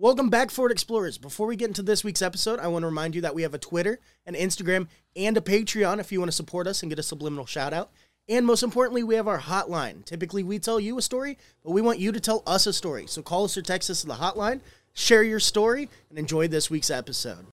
Welcome back, Ford Explorers. Before we get into this week's episode, I want to remind you that we have a Twitter, an Instagram, and a Patreon if you want to support us and get a subliminal shout out. And most importantly, we have our hotline. Typically, we tell you a story, but we want you to tell us a story. So call us or text us to the hotline, share your story, and enjoy this week's episode.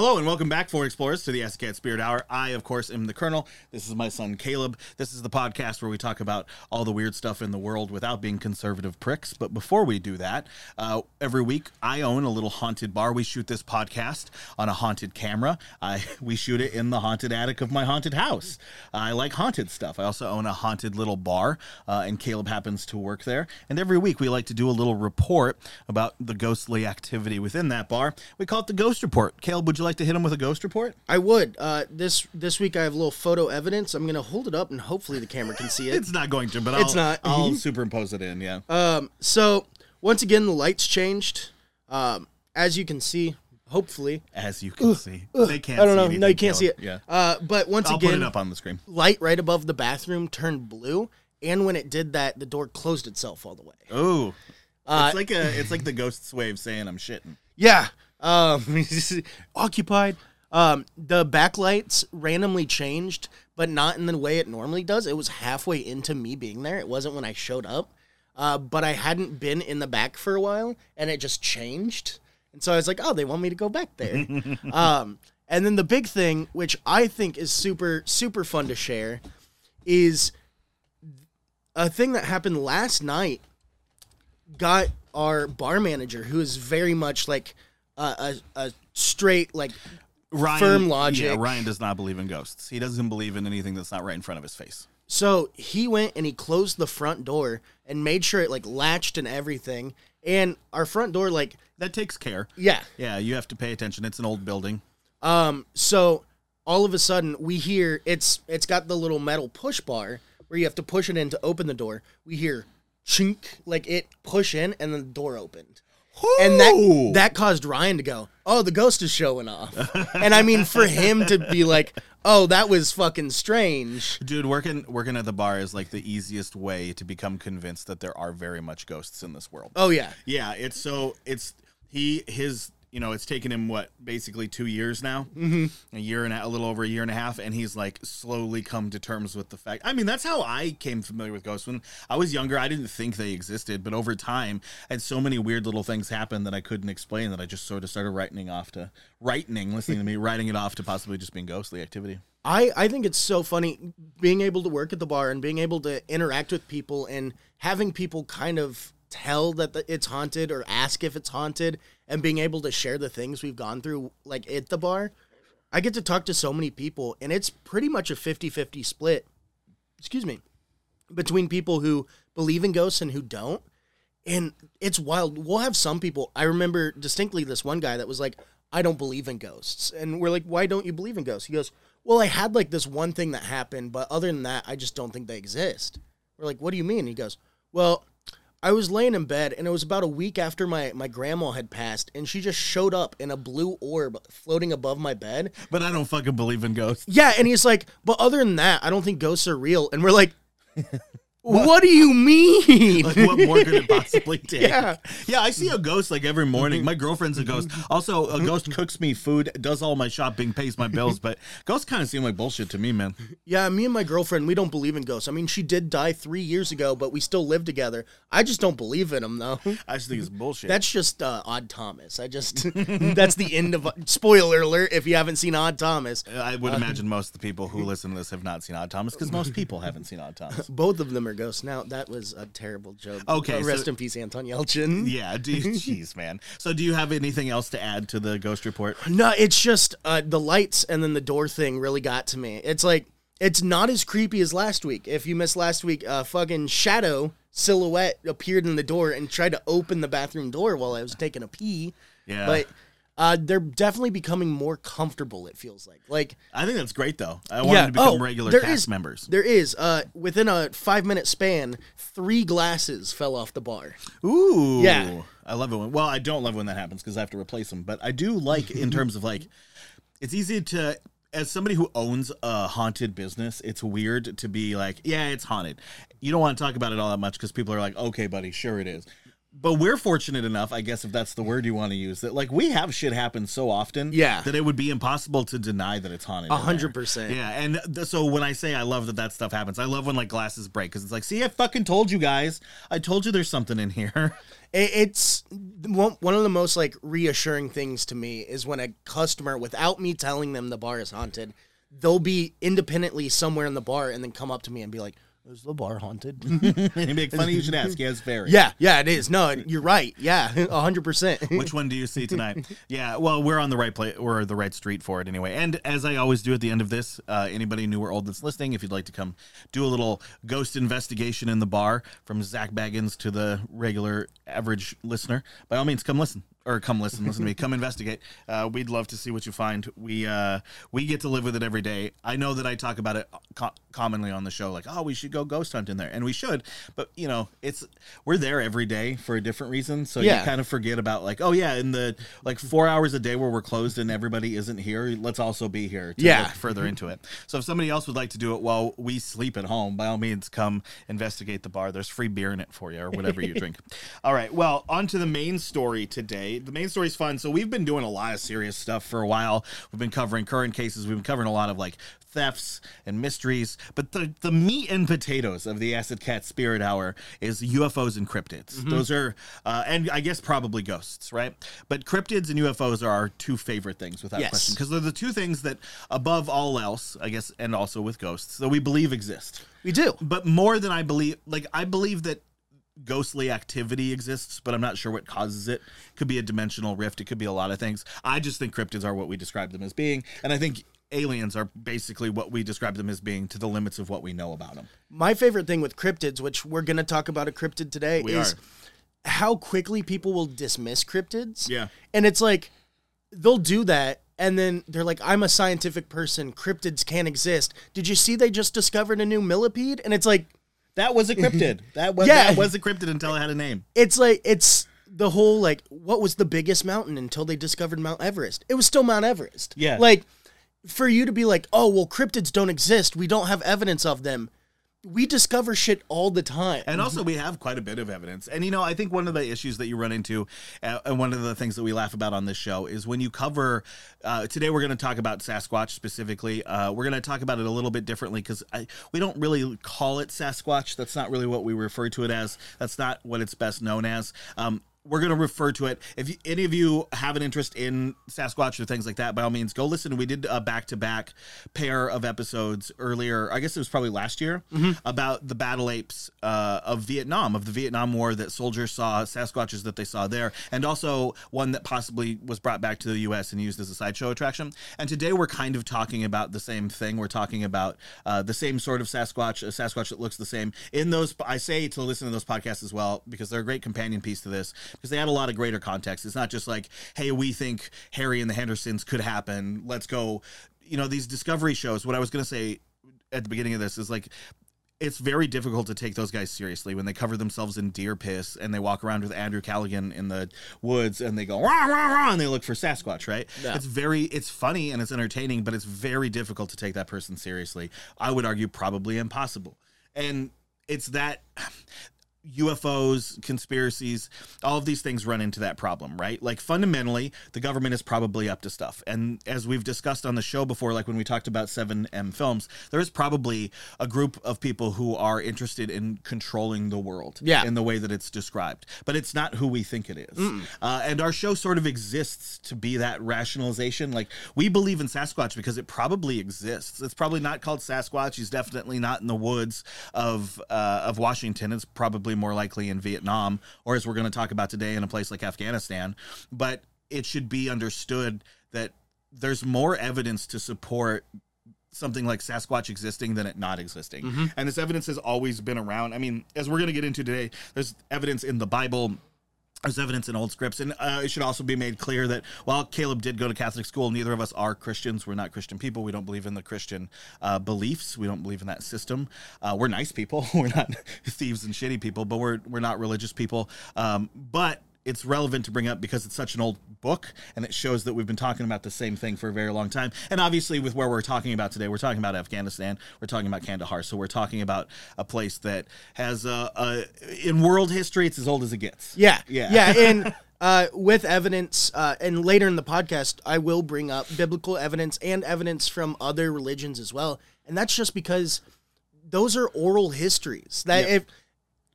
Hello and welcome back, Ford Explorers, to the Cat Spirit Hour. I, of course, am the Colonel. This is my son Caleb. This is the podcast where we talk about all the weird stuff in the world without being conservative pricks. But before we do that, uh, every week I own a little haunted bar. We shoot this podcast on a haunted camera. I we shoot it in the haunted attic of my haunted house. I like haunted stuff. I also own a haunted little bar, uh, and Caleb happens to work there. And every week we like to do a little report about the ghostly activity within that bar. We call it the Ghost Report. Caleb, would you like to hit him with a ghost report? I would. Uh, this this week I have a little photo evidence. I'm gonna hold it up and hopefully the camera can see it. It's not going to, but It's I'll, not. I'll superimpose it in. Yeah. Um, so once again, the lights changed. Um, as you can see, hopefully, As you can see, they can't. I don't know. No, you can't see it. Yeah. Uh, but once I'll again, put it up on the screen. light right above the bathroom turned blue, and when it did that, the door closed itself all the way. Oh, Uh, it's like a, it's like the ghost's way of saying I'm shitting. Yeah. Um, occupied. Um, the backlights randomly changed, but not in the way it normally does. It was halfway into me being there. It wasn't when I showed up. Uh, but I hadn't been in the back for a while, and it just changed. And so I was like, oh, they want me to go back there. um, and then the big thing, which I think is super, super fun to share, is a thing that happened last night got our bar manager, who is very much like a, a, a straight, like Ryan, Firm logic. Yeah, Ryan does not believe in ghosts. He doesn't believe in anything that's not right in front of his face. So he went and he closed the front door and made sure it like latched and everything. And our front door, like, That takes care. yeah. Yeah, you have to pay attention. It's an old building. Um, so all of a sudden we hear it's it's got the little metal push bar where you have to push it in to open the door. We hear chink, like it push in and then the door opened. And that that caused Ryan to go, "Oh, the ghost is showing off." and I mean, for him to be like, "Oh, that was fucking strange." Dude, working working at the bar is like the easiest way to become convinced that there are very much ghosts in this world. Oh yeah, Yeah, it's so it's he his you know it's taken him what basically two years now, mm-hmm. a year and a, a little over a year and a half, and he's like slowly come to terms with the fact. I mean, that's how I came familiar with ghosts when I was younger. I didn't think they existed, but over time, I had so many weird little things happen that I couldn't explain that I just sort of started writing off to writing, listening to me, writing it off to possibly just being ghostly activity. I I think it's so funny being able to work at the bar and being able to interact with people and having people kind of tell that the, it's haunted or ask if it's haunted and being able to share the things we've gone through like at the bar. I get to talk to so many people and it's pretty much a 50-50 split. Excuse me. Between people who believe in ghosts and who don't. And it's wild. We'll have some people. I remember distinctly this one guy that was like, I don't believe in ghosts. And we're like, why don't you believe in ghosts? He goes, Well, I had like this one thing that happened, but other than that, I just don't think they exist. We're like, What do you mean? He goes, Well, I was laying in bed and it was about a week after my, my grandma had passed, and she just showed up in a blue orb floating above my bed. But I don't fucking believe in ghosts. Yeah, and he's like, But other than that, I don't think ghosts are real. And we're like, what? do you mean? Like, what more could it possibly take? Yeah. yeah. I see a ghost like every mm-hmm. morning. My girlfriend's a ghost. Mm-hmm. Also, a mm-hmm. ghost cooks me food, does all my shopping, pays my bills. But ghosts kind of seem like bullshit to me, man. Yeah, me and my girlfriend, we don't believe in ghosts. I mean, she did die three years ago, but we still live together. I just don't believe in them, though. I just think it's bullshit. That's just uh, Odd Thomas. I just that's the end of spoiler alert if you haven't seen Odd Thomas. I would uh, imagine most of the people who listen to this have not seen Odd Thomas because most people haven't seen Odd Thomas. Both of them are Now that was a terrible joke. Okay, Uh, rest so- in peace, Anton Yelchin. Yeah, jeez, man. So, do you have anything else to add to the ghost report? No, it's just uh, the lights and then the door thing really got to me. It's like it's not as creepy as last week. If you missed last week, uh, fucking Shadow silhouette appeared in the door and tried to open the bathroom door while I was taking a pee. Yeah. But uh, they're definitely becoming more comfortable. It feels like like I think that's great though. I want them to become regular oh, there cast is- members. There is uh, within a five minute span, three glasses fell off the bar. Ooh. Yeah. I love it when well, I don't love when that happens because I have to replace them, but I do like in terms of like it's easy to as somebody who owns a haunted business, it's weird to be like, yeah, it's haunted. You don't want to talk about it all that much because people are like, okay, buddy, sure it is. But we're fortunate enough, I guess, if that's the word you want to use, that like we have shit happen so often, Yeah. that it would be impossible to deny that it's haunted. A hundred percent. Yeah, and th- so when I say I love that that stuff happens, I love when like glasses break because it's like, see, I fucking told you guys, I told you there's something in here. It's one one of the most like reassuring things to me is when a customer, without me telling them the bar is haunted, they'll be independently somewhere in the bar and then come up to me and be like, "Is the bar haunted?" and you'd be like, funny you should ask. Yeah, it's very. yeah, yeah, it is. No, you're right. Yeah, a hundred percent. Which one do you see tonight? yeah, well, we're on the right place. We're the right street for it anyway. And as I always do at the end of this, uh, anybody new or old that's listening, if you'd like to come do a little ghost investigation in the bar from Zak Bagans to the regular average listener, by all means, come listen. Or come listen, listen to me. Come investigate. Uh, we'd love to see what you find. We uh, we get to live with it every day. I know that I talk about it co- commonly on the show, like, oh, we should go ghost hunting there, and we should. But you know, it's we're there every day for a different reason. So Yeah. you kind of forget about like, oh yeah, in the like four hours a day where we're closed and everybody isn't here, let's also be here to Yeah. look further into it. So if somebody else would like to do it while we sleep at home, by all means come investigate the bar. There's free beer in it for you or whatever you drink. All right. Well, on to the main story today. The main story is fun. So we've been doing a lot of serious stuff for a while. We've been covering current cases. We've been covering a lot of like thefts and mysteries. But the, the meat and potatoes of the Acid Cat Spirit Hour is UFOs and cryptids. Those are, uh, and I guess probably ghosts, right? But cryptids and UFOs are our two favorite things without Yes. question. Because they're the two things that, above all else, I guess, and also with ghosts, that we believe exist. we do. But more than I believe, like, I believe that ghostly activity exists, but I'm not sure what causes it. Could be a dimensional rift. It could be a lot of things. I just think cryptids are what we describe them as being, and I think aliens are basically what we describe them as being to the limits of what we know about them. My favorite thing with cryptids, which we're gonna talk about a cryptid today, We is are. how quickly people will dismiss cryptids. Yeah. And it's like they'll do that and then they're like, I'm a scientific person. Cryptids can't exist. Did you see they just discovered a new millipede? And it's like That was a cryptid. That was Yeah. that was a cryptid until it had a name. it's like it's the whole like what was the biggest mountain until they discovered Mount Everest? It was still Mount Everest. Yeah. Like for you to be like, "Oh, well cryptids don't exist. We don't have evidence of them." We discover shit all the time. And also, we have quite a bit of evidence. And, you know, I think one of the issues that you run into, uh, and one of the things that we laugh about on this show, is when you cover, uh, today we're going to talk about Sasquatch specifically. Uh, we're going to talk about it a little bit differently because we don't really call it Sasquatch. That's not really what we refer to it as. That's not what it's best known as. Um, we're going to refer to it. If you, any of you have an interest in Sasquatch or things like that, by all means, go listen. We did a back to back pair of episodes earlier. I guess it was probably last year about the battle apes uh, of Vietnam, of the Vietnam War that soldiers saw, Sasquatches that they saw there, and also one that possibly was brought back to the U.S. and used as a sideshow attraction. And today we're kind of talking about the same thing. We're talking about uh, the same sort of Sasquatch, a Sasquatch that looks the same. In those, I say to listen to those podcasts as well because they're a great companion piece to this because they add a lot of greater context. It's not just like, hey, we think Harry and the Hendersons could happen. Let's go. You know, these discovery shows. What I was going to say at the beginning of this is like it's very difficult to take those guys seriously when they cover themselves in deer piss and they walk around with Andrew Callaghan in the woods and they go rah rah rah and they look for Sasquatch, right? It's very it's funny and it's entertaining, but it's very difficult to take that person seriously. I would argue probably impossible. And it's that UFOs, conspiracies, all of these things run into that problem, right? Like fundamentally, the government is probably up to stuff. And as we've discussed on the show before, like when we talked about 7M films, there is probably a group of people who are interested in controlling the world Yeah. in the way that it's described. But it's not who we think it is. Uh, and our show sort of exists to be that rationalization. Like we believe in Sasquatch because it probably exists. It's probably not called Sasquatch. He's definitely not in the woods of uh, of Washington. It's probably more likely in Vietnam, or as we're going to talk about today, in a place like Afghanistan. But it should be understood that there's more evidence to support something like Sasquatch existing than it not existing. Mm-hmm. And this evidence has always been around. I mean, as we're going to get into today, there's evidence in the Bible. There's evidence in old scripts, and uh, it should also be made clear that while Caleb did go to Catholic school, neither of us are Christians. We're not Christian people. We don't believe in the Christian uh, beliefs. We don't believe in that system. Uh, we're nice people. We're not thieves and shitty people, but we're we're not religious people. Um, but it's relevant to bring up because it's such an old book and it shows that we've been talking about the same thing for a very long time. And obviously, with where we're talking about today, we're talking about Afghanistan, we're talking about Kandahar. So we're talking about a place that has a, a in world history, it's as old as it gets. Yeah, Yeah. yeah, and uh, with evidence, uh, and later in the podcast, I will bring up biblical evidence and evidence from other religions as well, and that's just because those are oral histories. That Yep. if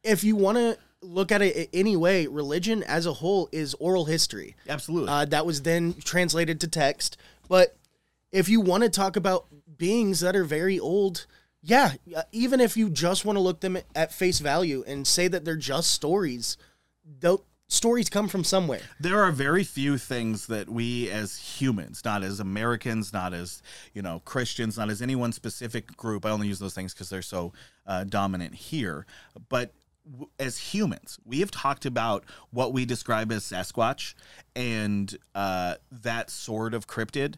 if you want to look at it any way, religion as a whole is oral history. Absolutely. Uh, that was then translated to text. But if you want to talk about beings that are very old, yeah, uh, even if you just want to look them at face value and say that they're just stories, those stories come from somewhere. there are very few things that we as humans, not as Americans, not as you know Christians, not as any one specific group. I only use those things because they're so uh, dominant here. But as humans, we have talked about what we describe as Sasquatch and uh, that sort of cryptid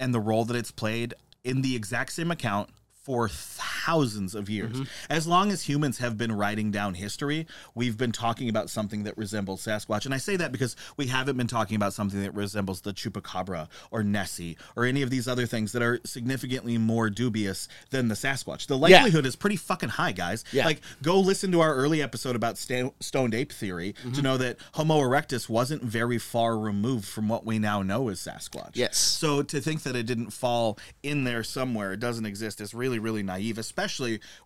and the role that it's played in the exact same account for thousands of years. Mm-hmm. As long as humans have been writing down history, we've been talking about something that resembles Sasquatch. And I say that because we haven't been talking about something that resembles the Chupacabra or Nessie or any of these other things that are significantly more dubious than the Sasquatch. The likelihood is pretty fucking high, guys. Yeah. Like, go listen to our early episode about sta- stoned ape theory Mm-hmm. to know that Homo erectus wasn't very far removed from what we now know as Sasquatch. Yes. So to think that it didn't fall in there somewhere, it doesn't exist, is really, really naive. Especially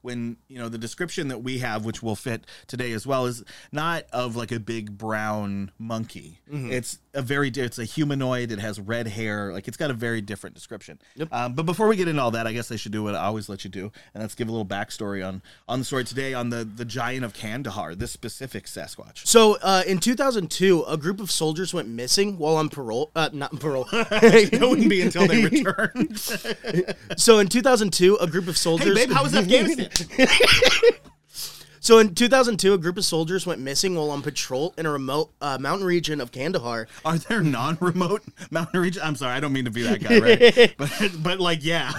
when you know the description that we have, which will fit today as well, is not of like a big brown monkey. It's a very, it's a humanoid. It has red hair. Like it's got a very different description. Um, but before we get into all that, I guess I should do what I always let you do, and let's give a little backstory on on the story today on the the giant of Kandahar, this specific Sasquatch. So uh, in 2002, a group of soldiers went missing while on parole. Uh, not parole. it wouldn't be until they returned. so in 2002, a group of soldiers. hey, babe, how was Afghanistan? So in 2002, a group of soldiers went missing while on patrol in a remote uh, mountain region of Kandahar. Are there non-remote mountain regions? I'm sorry, I don't mean to be that guy, right? but but like, yeah,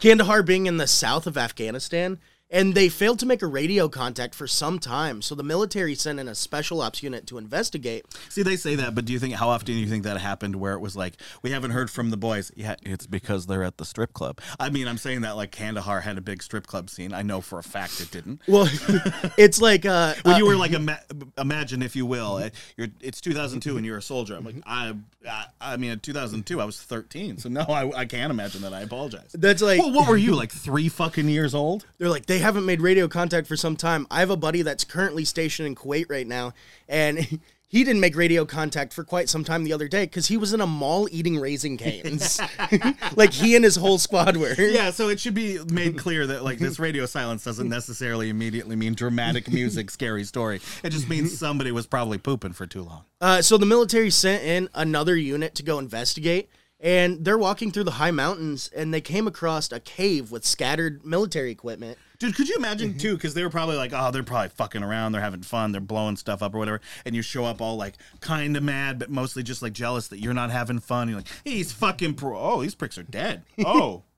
Kandahar being in the south of Afghanistan, and they failed to make a radio contact for some time. So the military sent in a special ops unit to investigate. See, they say that, but do you think how often do you think that happened where it was like we haven't heard from the boys? Yeah, it's because they're at the strip club. I mean, I'm saying that like Kandahar had a big strip club scene. I know for a fact it didn't. Well, it's like uh, When uh, you were like, ima- imagine if you will, uh, you're, it's 2002 and you're a soldier. I'm like, I, I, I mean, in 2002 I was 13, so no, I, I can't imagine that. I apologize. that's like Well, what were you like three fucking years old? They're like, they haven't made radio contact for some time. I have a buddy that's currently stationed in Kuwait right now, and he didn't make radio contact for quite some time the other day because he was in a mall eating Raising Cane's. like he and his whole squad were. Yeah, so it should be made clear that like this radio silence doesn't necessarily immediately mean dramatic music, scary story. It just means somebody was probably pooping for too long. Uh, so the military sent in another unit to go investigate, and they're walking through the high mountains, and they came across a cave with scattered military equipment. Dude, could you imagine mm-hmm. too? Because they were probably like, oh, they're probably fucking around, they're having fun, they're blowing stuff up or whatever, and you show up all like kind of mad, but mostly just like jealous that you're not having fun. You're like, he's fucking pro. Oh, these pricks are dead. Oh.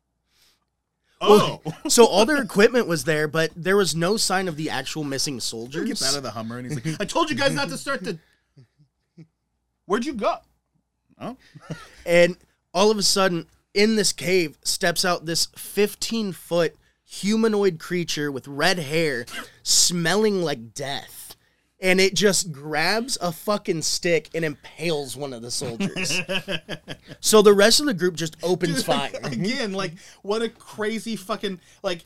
Oh, So all their equipment was there, but there was no sign of the actual missing he soldiers. gets out of the Hummer and he's like, I told you guys not to start the. Where'd you go? Oh, and all of a sudden in this cave steps out this 15 foot humanoid creature with red hair smelling like death. And it just grabs a fucking stick and impales one of the soldiers. So the rest of the group just opens fire. again like what a crazy fucking like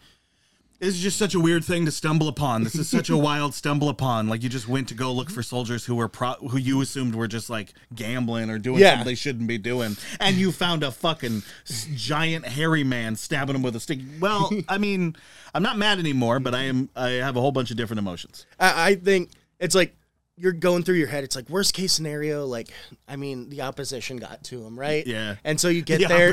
this is just such a weird thing to stumble upon. This is such a wild stumble upon. Like you just went to go look for soldiers who were pro- who you assumed were just like gambling or doing Yeah. something they shouldn't be doing. And you found a fucking giant hairy man stabbing them with a stick. Well i mean i'm not mad anymore but i am i have a whole bunch of different emotions. I, I think it's like you're going through your head. It's like worst case scenario. Like, I mean, the opposition got to him, right? Yeah. And so you get The there,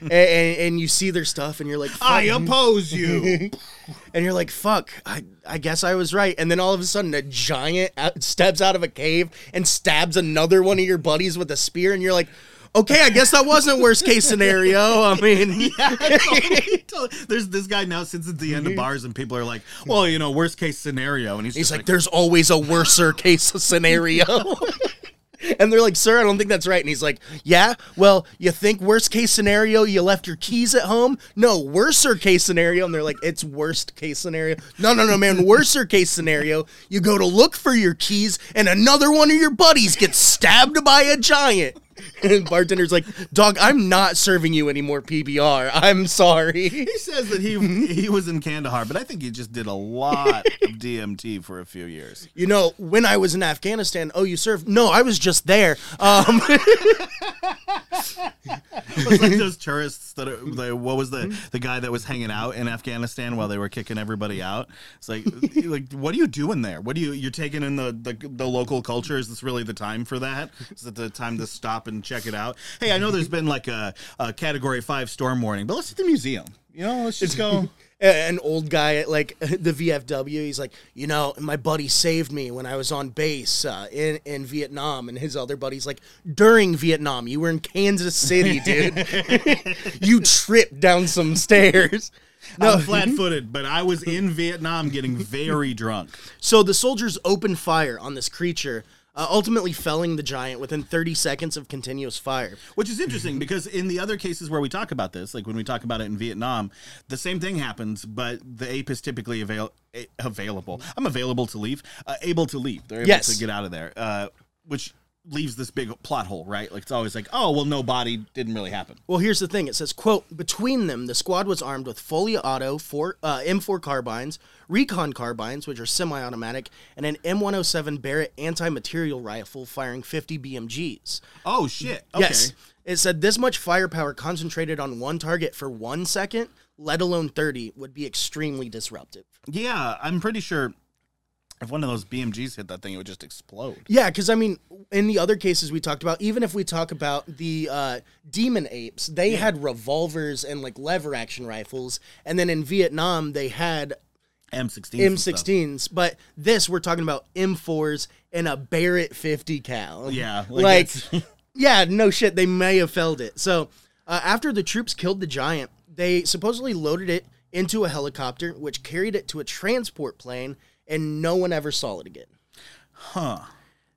and, and, and you see their stuff, and you're like, I oppose you. and you're like, fuck, I, I guess I was right. And then all of a sudden, a giant out, steps out of a cave and stabs another one of your buddies with a spear, and you're like, okay, I guess that wasn't worst case scenario. I mean, yeah. There's this guy now sits at the end of bars and people are like, "Well, you know, worst case scenario," and he's, he's just like, there's always a worser case scenario. And they're like, sir, I don't think that's right. And he's like, yeah, well, you think worst case scenario, you left your keys at home? No, worser case scenario. And they're like, it's worst case scenario. No, no, no, man, worser case scenario. You go to look for your keys, and another one of your buddies gets stabbed by a giant. And bartender's like, dog, I'm not serving you any more PBR. I'm sorry. He says that he he was in Kandahar, but I think he just did a lot of DMT for a few years. You know, when I was in Afghanistan, oh, you served? No, I was just there. Um, like those tourists that are, what was the the guy that was hanging out in Afghanistan while they were kicking everybody out? It's like like what are you doing there? What do you you're taking in the, the the local culture? Is this really the time for that? Is it the time to stop and check it out? Hey, I know there's been like a, a category five storm warning, but let's hit the museum. You know, let's just go. an old guy at like the VFW. He's like, you know, my buddy saved me when I was on base uh, in in Vietnam, and his other buddy's like, during Vietnam, you were in Kansas City, dude. you tripped down some stairs. No, I'm flat footed, but I was in Vietnam getting very drunk. so the soldiers opened fire on this creature, uh, ultimately felling the giant within 30 seconds of continuous fire. Which is interesting because in the other cases where we talk about this, like when we talk about it in Vietnam, the same thing happens, but the ape is typically avail- available. I'm available to leave, uh, able to leave. They're able Yes. to get out of there, uh, which leaves this big plot hole, right? Like it's always like, oh, well, no body didn't really happen. Well, here's the thing. It says, "quote Between them, the squad was armed with fully auto four, uh, M4 carbines, recon carbines, which are semi-automatic, and an M107 Barrett anti-material rifle firing 50 BMGs. Oh shit! Okay. Yes, it said this much firepower concentrated on one target for one second, let alone 30, would be extremely disruptive. Yeah, I'm pretty sure if one of those BMGs hit that thing, it would just explode. Yeah, because I mean, in the other cases we talked about, even if we talk about the uh, demon apes, they had revolvers and like lever action rifles, and then in Vietnam they had M16. M16s. But this we're talking about M4s and a Barrett 50 cal. Yeah, like, like, yeah, no shit, they may have felled it. So uh, after the troops killed the giant, they supposedly loaded it into a helicopter, which carried it to a transport plane, and no one ever saw it again. Huh.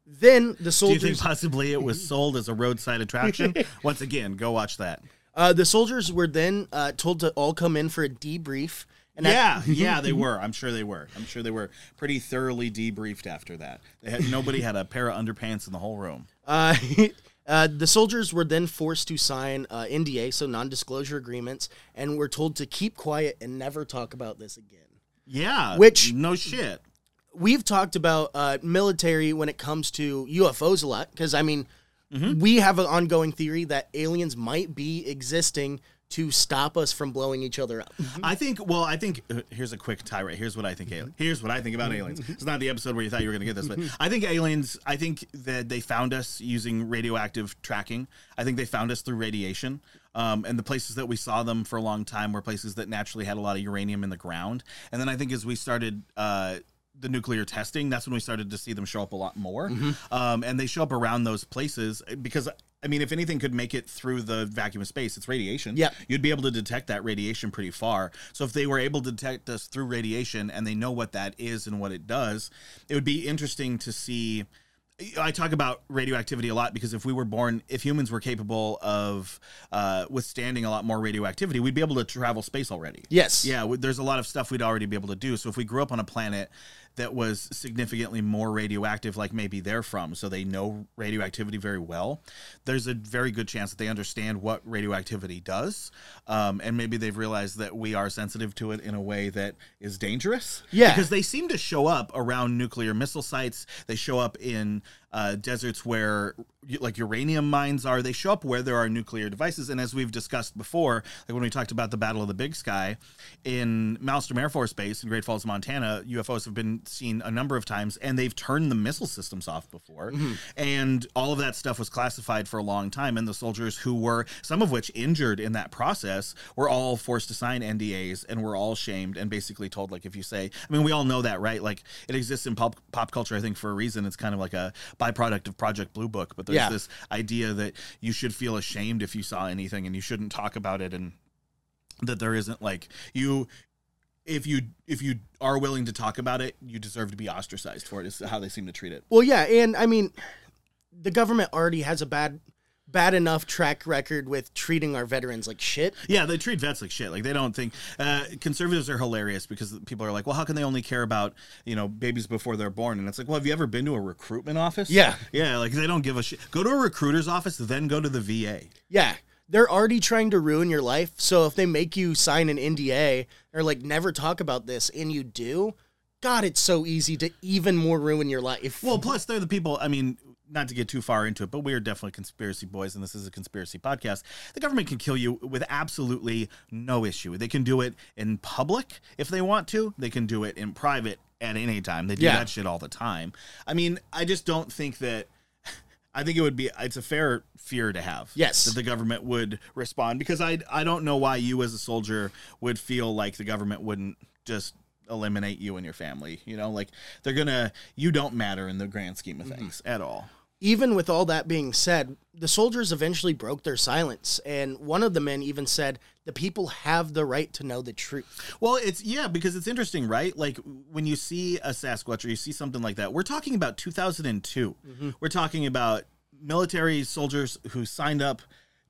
Then the soldiers. Do you think possibly it was sold as a roadside attraction? Once again, go watch that. Uh, the soldiers were then uh, told to all come in for a debrief. And Yeah, yeah, they were. I'm sure they were. I'm sure they were pretty thoroughly debriefed after that. They had nobody had a pair of underpants in the whole room. uh, uh, the soldiers were then forced to sign uh, NDA, so non-disclosure agreements, and were told to keep quiet and never talk about this again. Yeah, Which- no shit. We've talked about uh, military when it comes to UFOs a lot, because I mean, mm-hmm. we have an ongoing theory that aliens might be existing to stop us from blowing each other up. Mm-hmm. I think. Well, I think uh, here's a quick tie right. Here's what I think. Mm-hmm. Ali- here's what I think about aliens. It's not the episode where you thought you were going to get this, but I think aliens. I think that they found us using radioactive tracking. I think they found us through radiation. Um, and the places that we saw them for a long time were places that naturally had a lot of uranium in the ground. And then I think as we started. Uh, the nuclear testing, that's when we started to see them show up a lot more. Um, and they show up around those places because, I mean, if anything could make it through the vacuum of space, it's radiation Yeah. you'd be able to detect that radiation pretty far. So if they were able to detect us through radiation and they know what that is and what it does, it would be interesting to see. I talk about radioactivity a lot because if we were born, if humans were capable of uh, withstanding a lot more radioactivity, we'd be able to travel space already. Yes. Yeah, w- there's a lot of stuff we'd already be able to do. So if we grew up on a planet that was significantly more radioactive, like maybe they're from, so they know radioactivity very well, there's a very good chance that they understand what radioactivity does, um, and maybe they've realized that we are sensitive to it in a way that is dangerous. Yeah. because they seem to show up around nuclear missile sites. They show up in uh, deserts where like uranium mines are. They show up where there are nuclear devices. And as we've discussed before, like when we talked about the Battle of the Big Sky in Malmstrom Air Force Base in Great Falls, Montana, UFOs have been seen a number of times, and they've turned the missile systems off before. And all of that stuff was classified for a long time. And the soldiers who were some of which injured in that process were all forced to sign NDAs and were all shamed and basically told like if you say I mean we all know that right like it exists in pop pop culture I think for a reason it's kind of like a byproduct of Project Blue Book but there's Yeah. this idea that you should feel ashamed if you saw anything and you shouldn't talk about it and that there isn't like you if you if you are willing to talk about it you deserve to be ostracized for it is how they seem to treat it Well, yeah, and I mean, the government already has a bad, bad enough track record with treating our veterans like shit. Yeah, they treat vets like shit. Like they don't think uh, conservatives are hilarious because people are like, well, how can they only care about you know babies before they're born? And it's like, well, have you ever been to a recruitment office? Yeah. yeah. Like they don't give a shit. Go to a recruiter's office, then go to the VA. Yeah, they're already trying to ruin your life. So if they make you sign an NDA or like never talk about this, and you do, God, it's so easy to even more ruin your life. Well, plus they're the people. I mean, not to get too far into it, but we are definitely conspiracy boys, and this is a conspiracy podcast. The government can kill you with absolutely no issue. They can do it in public if they want to. They can do it in private at any time. They do Yeah. that shit all the time. I mean, I just don't think that. I think it would be it's a fair fear to have. Yes. That the government would respond because I I don't know why you as a soldier would feel like the government wouldn't just eliminate you and your family. You know, like they're gonna you don't matter in the grand scheme of mm-hmm. things at all. even with all that being said, the soldiers eventually broke their silence, and one of the men even said, "The people have the right to know the truth." Well, it's yeah, because it's interesting, right? Like when you see a Sasquatch or you see something like that, we're talking about 2002. Mm-hmm. We're talking about military soldiers who signed up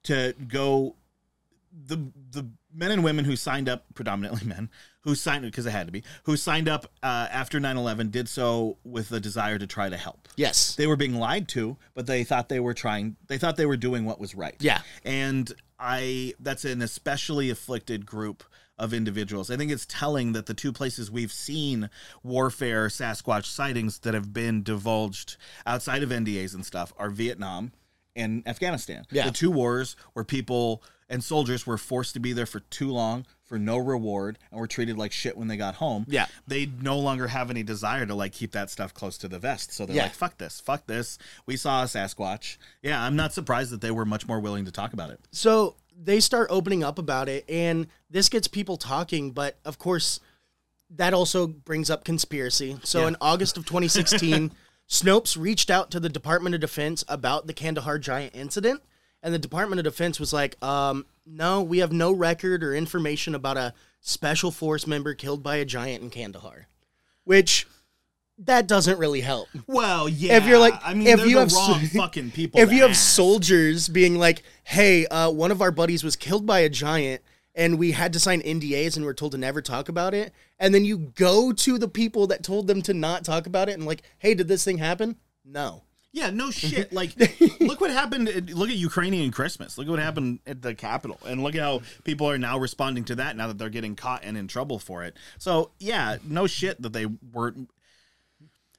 to go the the men and women who signed up predominantly men who signed because it had to be who signed up uh, after 9-11 did so with the desire to try to help Yes. they were being lied to but they thought they were trying they thought they were doing what was right Yeah. and i that's an especially afflicted group of individuals i think it's telling that the two places we've seen warfare sasquatch sightings that have been divulged outside of ndas and stuff are vietnam and afghanistan Yeah. the two wars where people and soldiers were forced to be there for too long for no reward and were treated like shit when they got home Yeah. they no longer have any desire to like keep that stuff close to the vest. So they're Yeah. like, fuck this, fuck this. We saw a Sasquatch. Yeah, I'm not surprised that they were much more willing to talk about it. So they start opening up about it, and this gets people talking. But of course, that also brings up conspiracy. So Yeah. in August of 2016, Snopes reached out to the Department of Defense about the Kandahar giant incident, and the Department of Defense was like, um, "No, we have no record or information about a special force member killed by a giant in Kandahar," which that doesn't really help. Well, yeah. If you're like- I mean, if you the have wrong so- fucking people. if you have ask. soldiers being like, "Hey, uh, one of our buddies was killed by a giant," and we had to sign NDAs and we're told to never talk about it, and then you go to the people that told them to not talk about it and like, "Hey, did this thing happen?" No. Yeah, no shit. Like, look what happened. at- Look at Ukrainian Christmas. Look at what happened at the Capitol, and look at how people are now responding to that now that they're getting caught and in trouble for it. So, yeah, no shit that they weren't.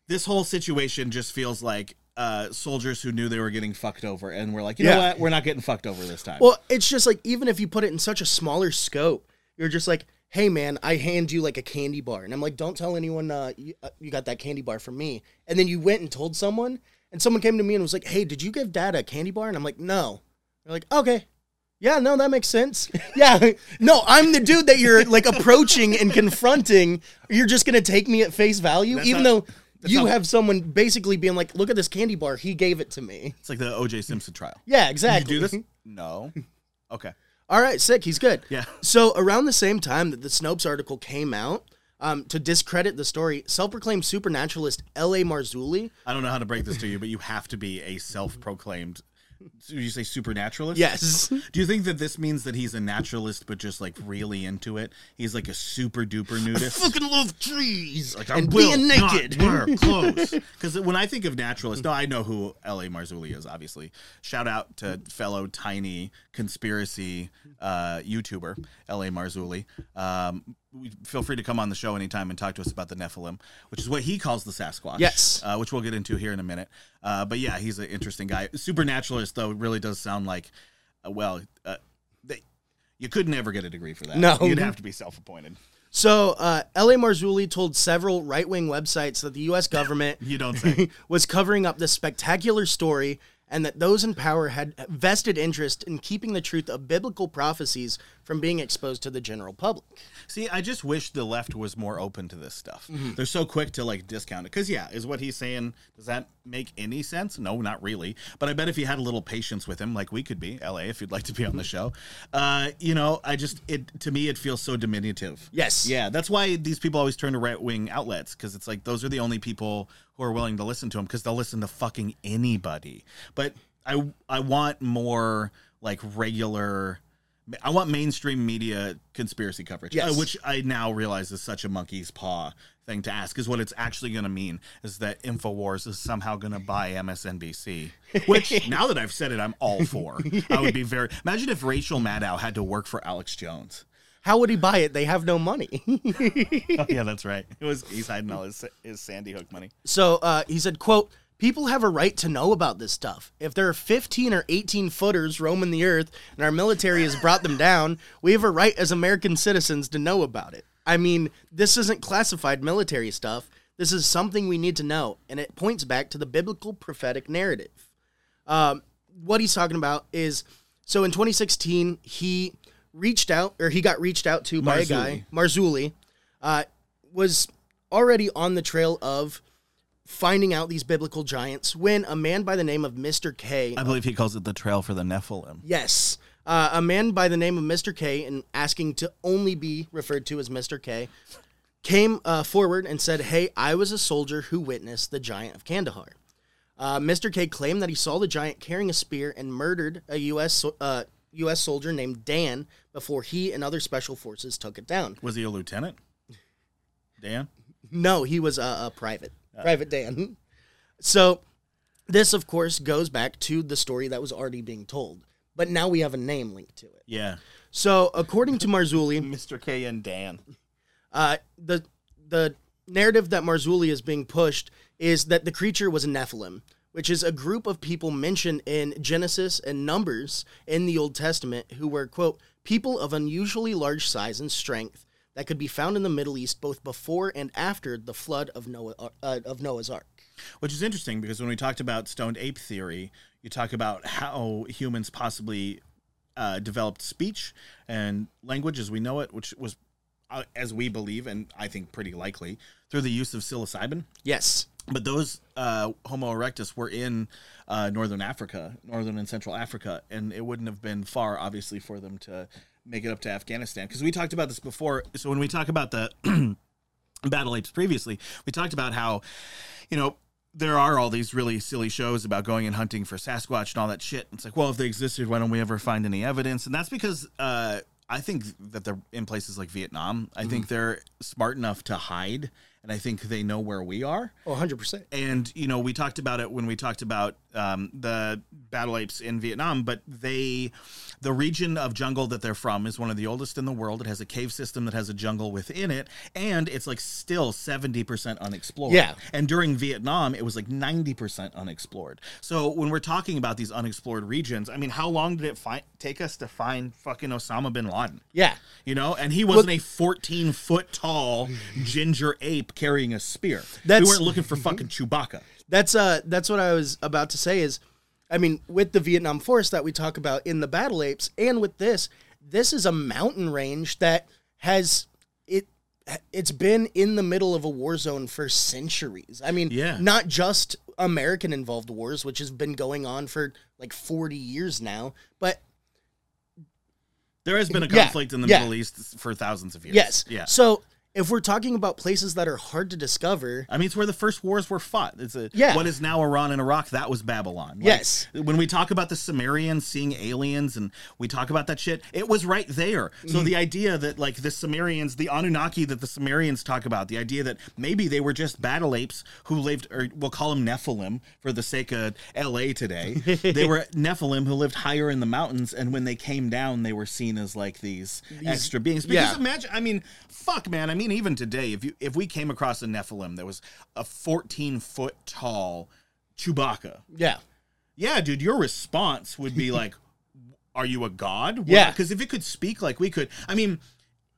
This whole situation just feels like uh, soldiers who knew they were getting fucked over, and we're like, you know what, we're not getting fucked over this time. Well, it's just like even if you put it in such a smaller scope, you're just like, "Hey, man, I hand you like a candy bar," and I'm like, "Don't tell anyone uh, you, uh, you got that candy bar from me." And then you went and told someone, and someone came to me and was like, "Hey, did you give Dad a candy bar?" And I'm like, "No." They're like, "Okay." Yeah, no, that makes sense. Yeah, no, I'm the dude that you're like approaching and confronting. You're just gonna take me at face value, That's even not- though that's you have someone basically being like, "Look at this candy bar. He gave it to me." it's like the O.J. Simpson trial. Yeah, Did exactly. you do this? Mm-hmm. No. Okay. All right, sick. He's good. Yeah. So around the same time that the Snopes article came out, um, to discredit the story, self-proclaimed supernaturalist L.A. Marzulli. I don't know how to break this to you, but you have to be a self-proclaimed. Did you say supernaturalist? Yes. Do you think that this means that he's a naturalist, but just like really into it? He's like a super duper nudist. Fucking love trees Like I and will being not naked. wear clothes. Because when I think of naturalist, no, I know who L.A. Marzulli is. Obviously, shout out to fellow tiny conspiracy uh, YouTuber L.A. Marzulli. Um, feel free to come on the show anytime and talk to us about the Nephilim, which is what he calls the Sasquatch. Yes. uh, which we'll get into here in a minute. Uh, but yeah, he's an interesting guy. Supernaturalist though really does sound like, uh, well, uh, they, you could never get a degree for that. No. you'd have to be self-appointed. So, uh, L.A. Marzulli told several right wing websites that the U.S. government You don't say. was covering up this spectacular story and that those in power had vested interest in keeping the truth of biblical prophecies from being exposed to the general public. See, I just wish the left was more open to this stuff. They're so quick to like discount it. Because, yeah, is what he's saying, does that make any sense? No, not really. But I bet if you had a little patience with him, like we could be, LA, if you'd like to be on the show, uh, you know, I just, it to me, it feels so diminutive. Yes. Yeah, that's why these people always turn to right wing outlets because it's like those are the only people who are willing to listen to them because they'll listen to fucking anybody. But I, I want more like regular. I want mainstream media conspiracy coverage, Yes. uh, which I now realize is such a monkey's paw thing to ask. Is what it's actually going to mean is that Infowars is somehow going to buy MSNBC. Which now that I've said it, I'm all for. I would be very. Imagine if Rachel Maddow had to work for Alex Jones. How would he buy it? They have no money. Oh, yeah, that's right. It was he's hiding all his his Sandy Hook money. so uh, he said, quote, People have a right to know about this stuff. If there are 15 or 18 footers roaming the earth and our military has brought them down, we have a right as American citizens to know about it. I mean, this isn't classified military stuff. This is something we need to know, and it points back to the biblical prophetic narrative. Um, what he's talking about is so in 2016, he reached out, or he got reached out to by a guy, Marzulli, uh, was already on the trail of finding out these biblical giants when a man by the name of Mr. K, I believe he calls it the trail for the Nephilim. yes, uh, a man by the name of Mr. K, and asking to only be referred to as Mr. K, came uh, forward and said, Hey, I was a soldier who witnessed the giant of Kandahar. Uh, Mr. K claimed that he saw the giant carrying a spear and murdered a U.S. so- Uh, U.S. soldier named Dan before he and other special forces took it down. Was he a lieutenant? Dan? No, he was a, a private, private Dan. So, this of course goes back to the story that was already being told, but now we have a name linked to it. Yeah. So, according to Marzulli, Mr. K and Dan. uh, the the narrative that Marzulli is being pushed is that the creature was a Nephilim, which is a group of people mentioned in Genesis and Numbers in the Old Testament who were quote people of unusually large size and strength that could be found in the Middle East both before and after the flood of Noah uh, of Noah's Ark. Which is interesting because when we talked about stoned ape theory, you talk about how humans possibly uh, developed speech and language as we know it, which was, uh, as we believe, and I think pretty likely, through the use of psilocybin. Yes. But those uh, Homo erectus were in uh, northern Africa, northern and central Africa, and it wouldn't have been far, obviously, for them to make it up to Afghanistan. Because we talked about this before. So when we talk about the battle apes previously, we talked about how, you know, there are all these really silly shows about going and hunting for Sasquatch and all that shit. It's like, well, if they existed, why don't we ever find any evidence? And that's because uh, I think that they're in places like Vietnam. I think they're smart enough to hide, and I think they know where we are. Oh, 100%. And you know, we talked about it when we talked about um, the battle apes in Vietnam, but they, the region of jungle that they're from is one of the oldest in the world. It has a cave system that has a jungle within it, and it's like still seventy percent unexplored. Yeah. And during Vietnam, it was like ninety percent unexplored. So when we're talking about these unexplored regions, I mean, how long did it fi- take us to find fucking Osama bin Laden? Yeah. You know, and he wasn't a 14 foot tall ginger ape carrying a spear. That's- we weren't looking for fucking Chewbacca. That's uh that's what I was about to say is I mean with the Vietnam forest that we talk about in the battle apes and with this this is a mountain range that has it it's been in the middle of a war zone for centuries. I mean Yeah. not just American involved wars which has been going on for like 40 years now, but There has been a Yeah, conflict in the yeah. Middle East for thousands of years. Yes. Yeah. So if we're talking about places that are hard to discover, I mean, it's where the first wars were fought. It's a, Yeah. What is now Iran and Iraq? That was Babylon. Like, Yes. When we talk about the Sumerians seeing aliens and we talk about that shit, it was right there. So Mm-hmm. the idea that like the Sumerians, the Anunnaki that the Sumerians talk about, the idea that maybe they were just battle apes who lived, or we'll call them Nephilim for the sake of L.A. today. they were Nephilim who lived higher in the mountains, and when they came down, they were seen as like these, extra beings. Because yeah. imagine, I mean, fuck, man. I mean, even today, if you if we came across a Nephilim that was a 14 foot tall Chewbacca, yeah, yeah, dude, your response would be like, "Are you a god?" What- Yeah. because if it could speak like we could, I mean,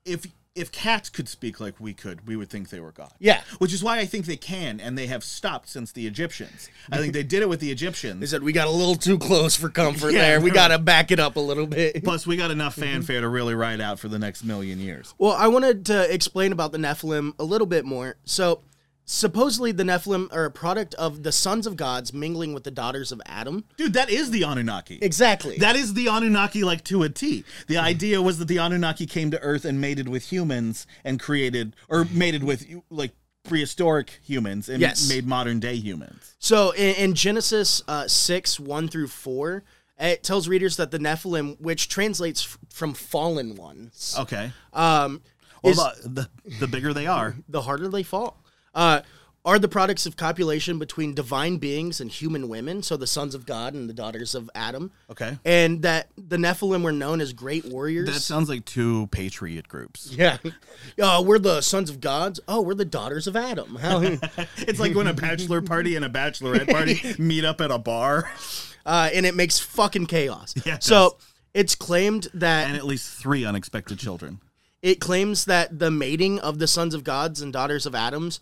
if if cats could speak like we could, we would think they were god. yeah. Which is why I think they can, and they have stopped since the Egyptians. I think they did it with the Egyptians. They said we got a little too close for comfort Yeah, there. We got to back it up a little bit. Plus, we got enough fanfare to really ride out for the next million years. Well, I wanted to explain about the Nephilim a little bit more. So, supposedly the Nephilim are a product of the sons of gods mingling with the daughters of Adam. Dude, that is the Anunnaki. Exactly. That is the Anunnaki like to a T. The idea was that the Anunnaki came to Earth and mated with humans and created, or mated with like prehistoric humans and Yes. made modern day humans. So in, in Genesis uh, 6, 1 through 4, it tells readers that the Nephilim, which translates f- from fallen ones, Okay. um, Well, is the, the, the bigger they are. the harder they fall, uh, are the products of copulation between divine beings and human women, so the sons of God and the daughters of Adam. Okay. And that the Nephilim were known as great warriors. That sounds like two patriot groups. yeah. Uh, we're the sons of gods. Oh, we're the daughters of Adam. How, It's like when a bachelor party and a bachelorette party meet up at a bar uh, and it makes fucking chaos. Yeah, it so does. it's claimed that and at least three unexpected children. it claims that the mating of the sons of gods and daughters of Adams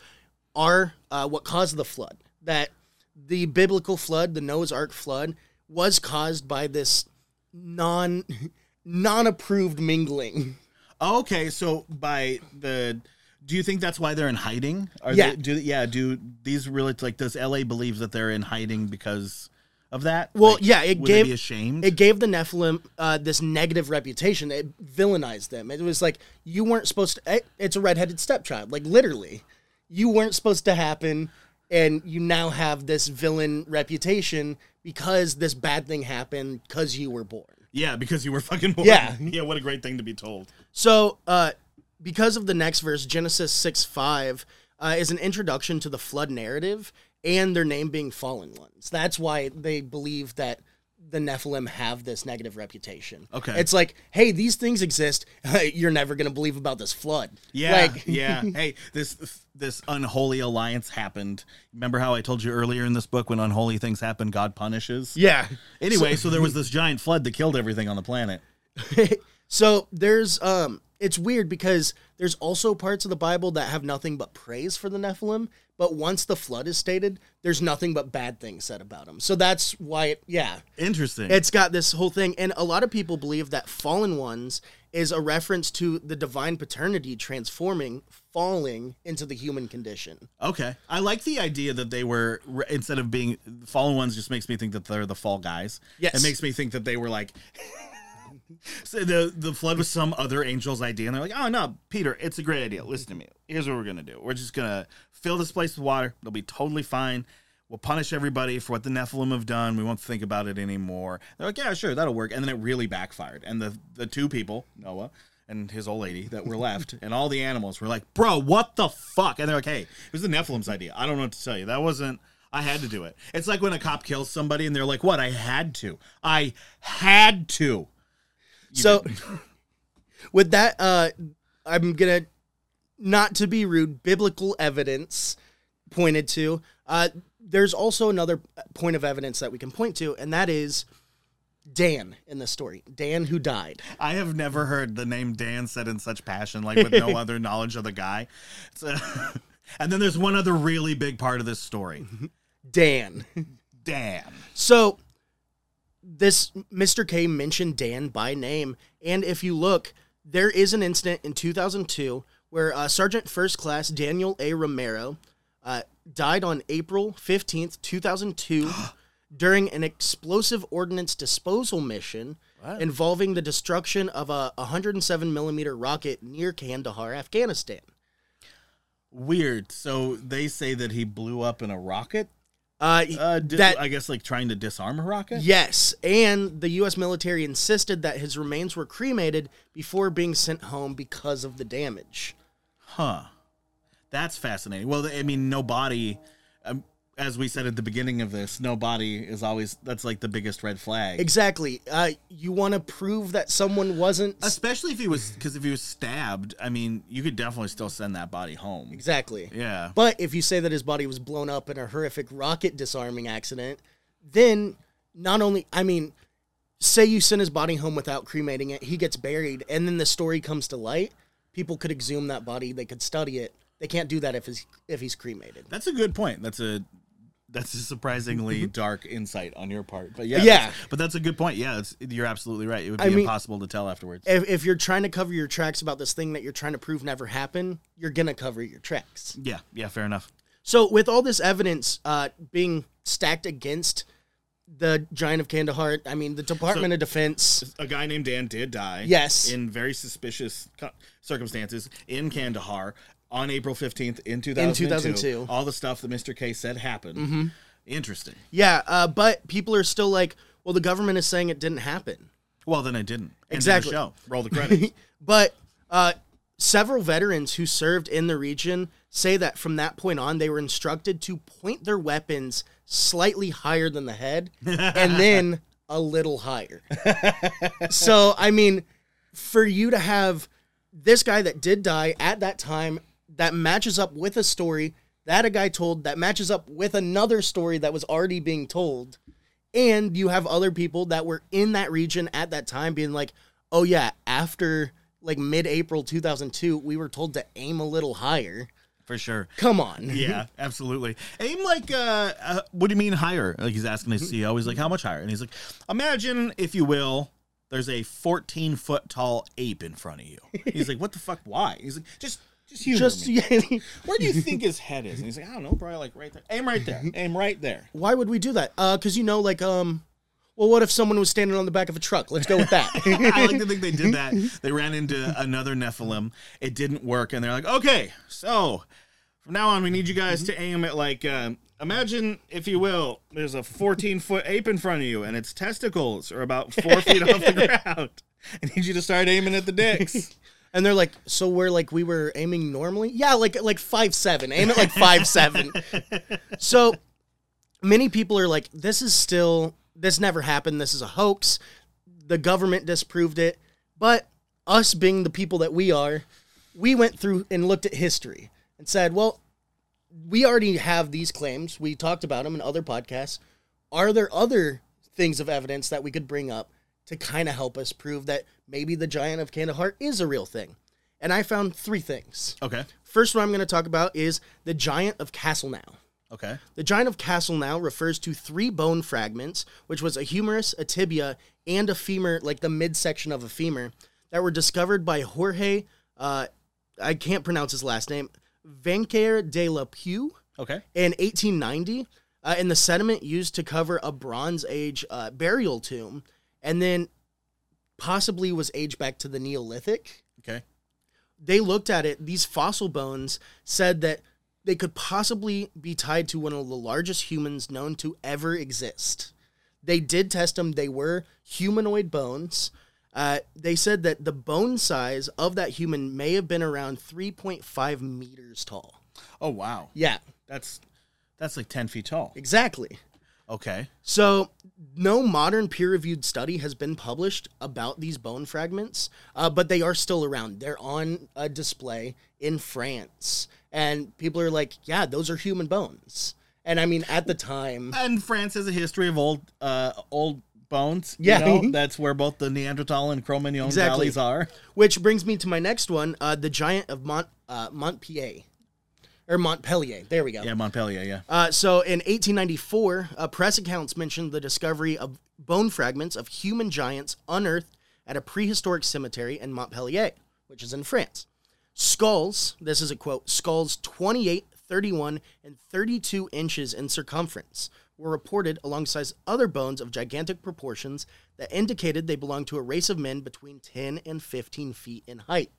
are uh, what caused the flood. That the biblical flood, the Noah's Ark flood, was caused by this non non approved mingling. Okay, so by the do you think that's why they're in hiding? Are Yeah. They, do yeah, do these really like does LA believe that they're in hiding because of that? Well, Like, yeah, it gave ashamed. it gave the Nephilim uh, this negative reputation. It villainized them. It was like you weren't supposed to. it- It's a redheaded stepchild, like literally, you weren't supposed to happen, and you now have this villain reputation because this bad thing happened because you were born. yeah, because you were fucking born. Yeah. yeah. What a great thing to be told. So, uh, because of the next verse, Genesis 6 5 uh, is an introduction to the flood narrative and their name being fallen ones. That's why they believe that the Nephilim have this negative reputation. Okay. It's like, hey, these things exist. You're never going to believe about this flood. Yeah, Like, yeah. Hey, this this unholy alliance happened. Remember how I told you earlier in this book when unholy things happen, God punishes. yeah. Anyway, so there was this giant flood that killed everything on the planet. so there's um it's weird because there's also parts of the Bible that have nothing but praise for the Nephilim, but once the flood is stated, there's nothing but bad things said about them. So that's why it, yeah, Interesting. it's got this whole thing and a lot of people believe that fallen ones is a reference to the divine paternity transforming falling into the human condition. Okay, I like the idea that they were instead of being fallen ones. Just makes me think that they're the fall guys. Yes. it makes me think that they were like. so the the flood was some other angel's idea, and they're like, "Oh no, Peter, it's a great idea. Listen to me. Here's what we're gonna do. We're just gonna fill this place with water. It'll be totally fine. We'll punish everybody for what the Nephilim have done. We won't think about it anymore." They're like, "Yeah, sure, that'll work." And then it really backfired, and the the two people, Noah and his old lady that were left, and all the animals were like, "Bro, what the fuck?" And they're like, "Hey, it was the Nephilim's idea. I don't know what to tell you. That wasn't." I had to do it. It's like when a cop kills somebody and they're like, "What? I had to. I had to." So with that uh I'm going to not to be rude, biblical evidence pointed to. Uh there's also another point of evidence that we can point to and that is Dan in the story. Dan who died. I have never heard the name Dan said in such passion, like with no other knowledge of the guy. A- and then there's one other really big part of this story. Dan. Dan. So this Mr. K mentioned Dan by name, and if you look, there is an incident in 2002 where uh, Sergeant First Class Daniel A. Romero uh, died on April 15th, 2002, during an explosive ordnance disposal mission involving the destruction of a 107 millimeter rocket near Kandahar, Afghanistan. Weird. So they say that he blew up in a rocket. Uh, Uh, di- that I guess like trying to disarm a rocket. yes, and the U.S. military insisted that his remains were cremated before being sent home because of the damage. Huh. That's fascinating. Well, I mean, no body. Um, as we said at the beginning of this, no body is always that's like the biggest red flag. Exactly. Uh, you want to prove that someone wasn't Especially if he was, because if he was stabbed, I mean, you could definitely still send that body home. exactly. Yeah. But if you say that his body was blown up in a horrific rocket disarming accident, then not only, I mean, say you send his body home without cremating it, he gets buried, and then the story comes to light, people could exhume that body, they could study it. They can't do that if he's if he's cremated. That's a good point. That's a that's a surprisingly dark insight on your part. But yeah, Yeah. that's- but that's a good point. Yeah, it's, you're absolutely right. It would be I mean- impossible to tell afterwards. If, if you're trying to cover your tracks about this thing that you're trying to prove never happened, you're gonna cover your tracks. yeah, yeah, fair enough. So with all this evidence uh, being stacked against the Giant of Kandahar, I mean the Department So- of Defense. A guy named Dan did die. Yes. in very suspicious circumstances in Kandahar on April 15th in 2002. 2002. All the stuff that Mr. K said happened. Mm-hmm. Interesting. Yeah, uh, but people are still like, well, the government is saying it didn't happen. Well, then it didn't. End of the Exactly. show. Roll the credits. But uh, several veterans who served in the region say that from that point on, they were instructed to point their weapons slightly higher than the head and then a little higher. so, I mean, for you to have this guy that did die at that time that matches up with a story that a guy told that matches up with another story that was already being told and you have other people that were in that region at that time being like oh yeah after like mid-april 2002 we were told to aim a little higher For sure. come on Yeah, absolutely. Aim like, uh, uh, what do you mean higher? Like he's asking his CEO. He's like, how much higher? And he's like, imagine, if you will, there's a 14 foot tall ape in front of you. He's like, what the fuck? Why? He's like, just, just humor just me. yeah, Where do you think his head is? And he's like, I don't know, probably like right there. Aim right there. Aim right there. why would we do that uh because you know like um well what if someone was standing on the back of a truck let's go with that I like to think they did that. They ran into another Nephilim. It didn't work, and they're like, okay, so from now on, we need you guys to aim at like, uh, imagine, if you will, there's a 14 foot ape in front of you, and its testicles are about four feet off the ground. I need you to start aiming at the dicks. And they're like so we're like we were aiming normally? Yeah like like five seven. Aim at like five seven. So many people are like this is still this never happened. This is a hoax. The government disproved it. But us being the people that we are we went through and looked at history and said well we already have these claims. We talked about them in other podcasts. Are there other things of evidence that we could bring up to kind of help us prove that maybe the giant of Kandahar is a real thing and i found three things Okay. first one i'm going to talk about is the giant of Castelnau Okay. the giant of Castelnau refers to three bone fragments, which was a humerus, a tibia, and a femur, like the midsection of a femur, that were discovered by Jorge, uh, I can't pronounce his last name, Vanquer de la Pew Okay. in 1890 uh, in the sediment used to cover a Bronze Age uh, burial tomb, and then possibly was aged back to the Neolithic. Okay. they looked at it these fossil bones said that they could possibly be tied to one of the largest humans known to ever exist. They did test them. They were humanoid bones. Uh, they said that the bone size of that human may have been around 3.5 meters tall. Oh wow. yeah. That's that's like 10 feet tall. exactly Okay. So, no modern peer reviewed study has been published about these bone fragments, uh, but they are still around. They're on a display in France. And people are like, yeah, those are human bones. And I mean, at the time, And France has a history of old uh old bones. you Yeah. know? that's where both the Neanderthal and Cro-Magnon Exactly. valleys are. which brings me to my next one uh, the giant of Mont, uh, Montpellier. Or Montpellier. There we go. Yeah, Montpellier. Yeah. Uh, so in 1894, uh, press accounts mentioned the discovery of bone fragments of human giants unearthed at a prehistoric cemetery in Montpellier, which is in France. Skulls, this is a quote, skulls 28, 31, and 32 inches in circumference were reported alongside other bones of gigantic proportions that indicated they belonged to a race of men between 10 and 15 feet in height.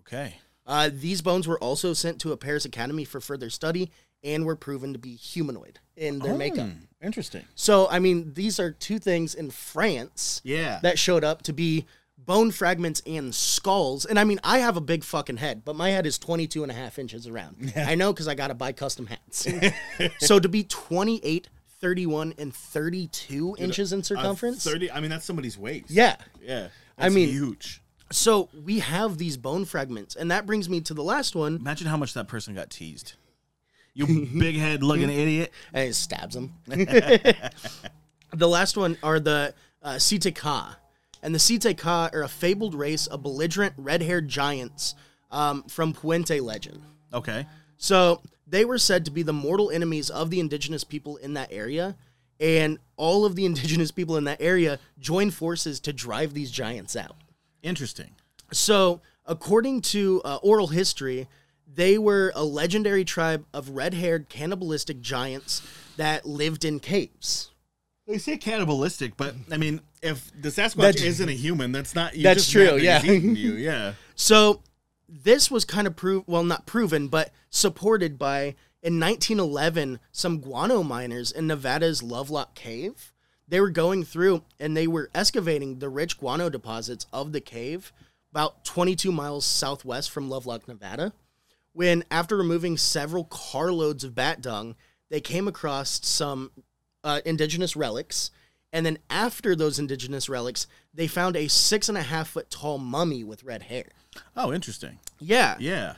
Okay. Uh, these bones were also sent to a Paris Academy for further study and were proven to be humanoid in their makeup. Hmm, Interesting. So, I mean, these are two things in France Yeah. that showed up to be bone fragments and skulls. And I mean, I have a big fucking head, but my head is 22 and a half inches around. I know because I got to buy custom hats. so to be 28, 31, and 32 inches in Uh, circumference. Thirty. I mean, that's somebody's waist. yeah. Yeah. I mean- huge. So we have these bone fragments. And that brings me to the last one. Imagine how much that person got teased. You big head looking idiot. And it stabs him. the last one are the uh, Ka. And the Si-Te-Cah are a fabled race of belligerent red haired giants um, from Paiute legend. Okay. So they were said to be the mortal enemies of the indigenous people in that area. And all of the indigenous people in that area joined forces to drive these giants out. Interesting. So, according to uh, oral history, they were a legendary tribe of red haired cannibalistic giants that lived in caves. They say cannibalistic, but I mean, if the Sasquatch That's- isn't a human, that's not. You That's just true, yeah. you, yeah. So this was kind of prove well not proven but supported by in 1911 some guano miners in Nevada's Lovelock Cave. They were going through and they were excavating the rich guano deposits of the cave about 22 miles southwest from Lovelock, Nevada. When after removing several carloads of bat dung, they came across some uh, indigenous relics. And then after those indigenous relics, they found a six and a half foot tall mummy with red hair. Oh, interesting. Yeah. Yeah.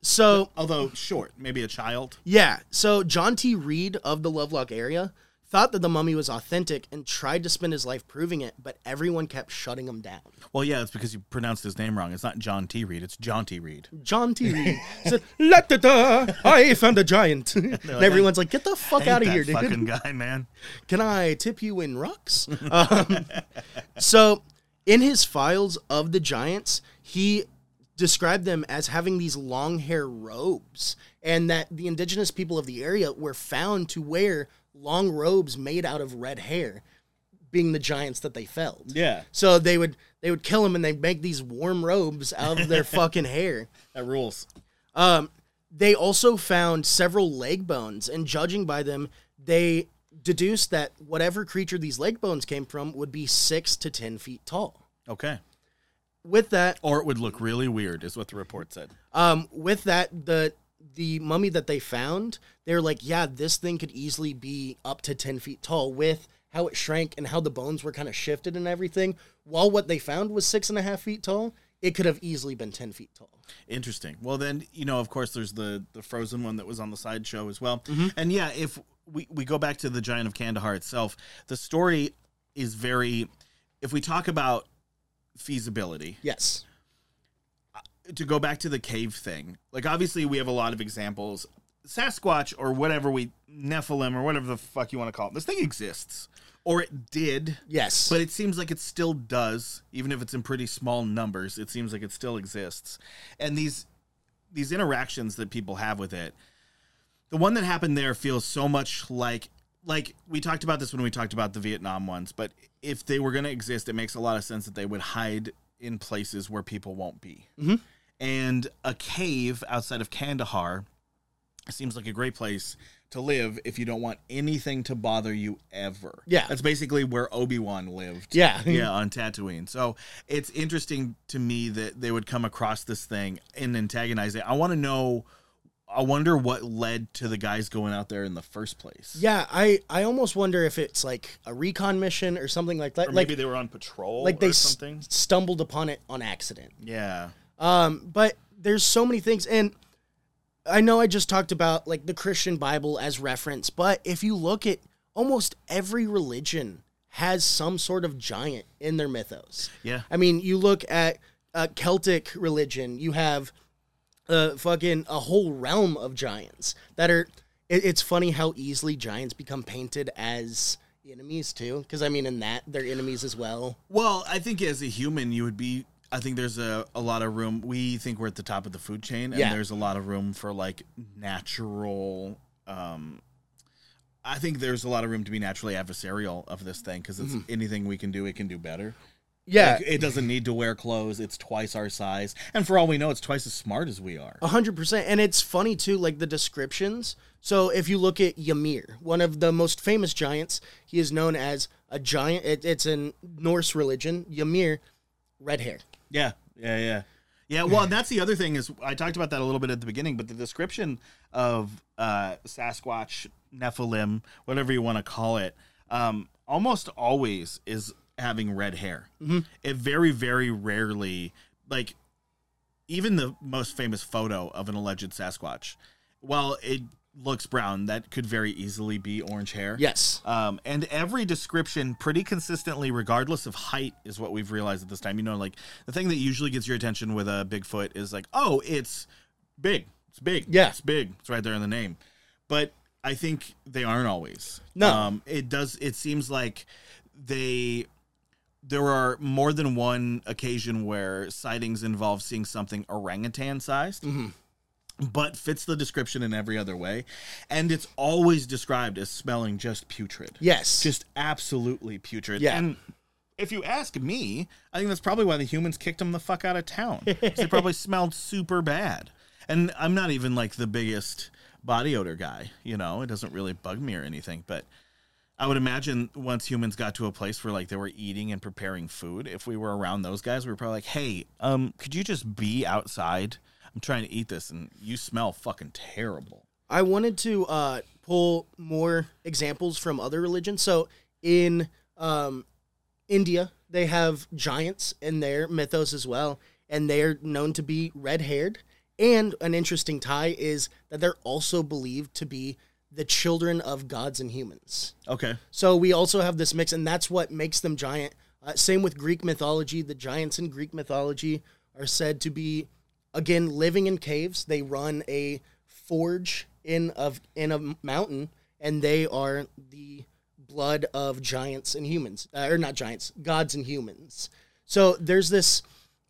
So Although short, maybe a child. yeah. So John T. Reed of the Lovelock area thought that the mummy was authentic and tried to spend his life proving it, but everyone kept shutting him down. Well, yeah, it's because you pronounced his name wrong. It's not John T. Reed. It's John T. Reed. John T. Reed said, "La da da, I found a giant." and everyone's like, "Get the fuck out of here, dude! fucking guy, man. Can I tip you in rocks?" um, so, in his files of the giants, he described them as having these long hair robes, and that the indigenous people of the area were found to wear long robes made out of red hair, being the giants that they felled. Yeah, So they would they would kill them and they'd make these warm robes out of their fucking hair. that rules. Um, they also found several leg bones, and judging by them, they deduced that whatever creature these leg bones came from would be six to ten feet tall. Okay. With that, Or it would look really weird, is what the report said. um, with that, the the mummy that they found, they were like, yeah, this thing could easily be up to ten feet tall. With how it shrank and how the bones were kind of shifted and everything, while what they found was six and a half feet tall, it could have easily been ten feet tall. Interesting. Well, then you know, of course, there's the the Frozen one that was on the sideshow as well. Mm-hmm. And yeah, if we we go back to the Giant of Kandahar itself, the story is very. If we talk about feasibility, Yes. To go back to the cave thing, like obviously we have a lot of examples. Sasquatch or whatever we Nephilim or whatever the fuck you want to call it. This thing exists, or it did. Yes. But it seems like it still does, even if it's in pretty small numbers. It seems like it still exists, and these these interactions that people have with it. The one that happened there feels so much like like we talked about this when we talked about the Vietnam ones. But if they were going to exist, it makes a lot of sense that they would hide in places where people won't be. Mhm. And a cave outside of Kandahar seems like a great place to live if you don't want anything to bother you ever. Yeah. That's basically where Obi-Wan lived. Yeah. yeah, on Tatooine. So it's interesting to me that they would come across this thing and antagonize it. I want to know I wonder what led to the guys going out there in the first place. Yeah, I I almost wonder if it's like a recon mission or something like that. Or like maybe they were on patrol like or they something. stumbled upon it on accident. Yeah. Um, but there's so many things, and I know I just talked about like the Christian Bible as reference, but if you look at almost every religion has some sort of giant in their mythos. Yeah. I mean, you look at uh, Celtic religion, you have uh, fucking a whole realm of giants that are. It, it's funny how easily giants become painted as enemies too, because I mean, in that they're enemies as well. Well, I think as a human, you would be. I think there's a, a lot of room. We think we're at the top of the food chain, and Yeah. there's a lot of room for like natural. Um, I think there's a lot of room to be naturally adversarial of this thing because it's anything we can do, it can do better. Yeah. Like, it doesn't need to wear clothes. It's twice our size, and for all we know, it's twice as smart as we are. A hundred percent, and it's funny too, like the descriptions. So if you look at Ymir, one of the most famous giants, he is known as a giant. It, it's in Norse religion. Ymir, red hair. Yeah, yeah, yeah, yeah. Well, that's the other thing is I talked about that a little bit at the beginning, but the description of uh, Sasquatch, Nephilim, whatever you want to call it, um, almost always is having red hair. It very, very rarely, like even the most famous photo of an alleged Sasquatch, while it looks brown, that could very easily be orange hair. Yes. Um, and every description, pretty consistently, regardless of height, is what we've realized at this time. You know, like the thing that usually gets your attention with a Bigfoot is like, oh, it's big. It's big. Yeah. It's big. It's right there in the name. But I think they aren't always. No. Um, it does, it seems like they. There are more than one occasion where sightings involve seeing something orangutan sized Mm-hmm. But fits the description in every other way. And it's always described as smelling just putrid. Yes. Just absolutely putrid. Yeah. And if you ask me, I think that's probably why the humans kicked them the fuck out of town. they probably smelled super bad. And I'm not even like the biggest body odor guy, you know, it doesn't really bug me or anything, but I would imagine once humans got to a place where like they were eating and preparing food, if we were around those guys, we were probably like, "Hey, um, could you just be outside? I'm trying to eat this, and you smell fucking terrible." I wanted to uh, pull more examples from other religions. So in um, India, they have giants in their mythos as well, and they're known to be red haired. And an interesting tie is that they're also believed to be the children of gods and humans. Okay. So we also have this mix, and that's what makes them giant. Uh, same with Greek mythology. The giants in Greek mythology are said to be, again, living in caves. They run a forge in of in a mountain, and they are the blood of giants and humans, uh, or not giants, gods and humans. So there's this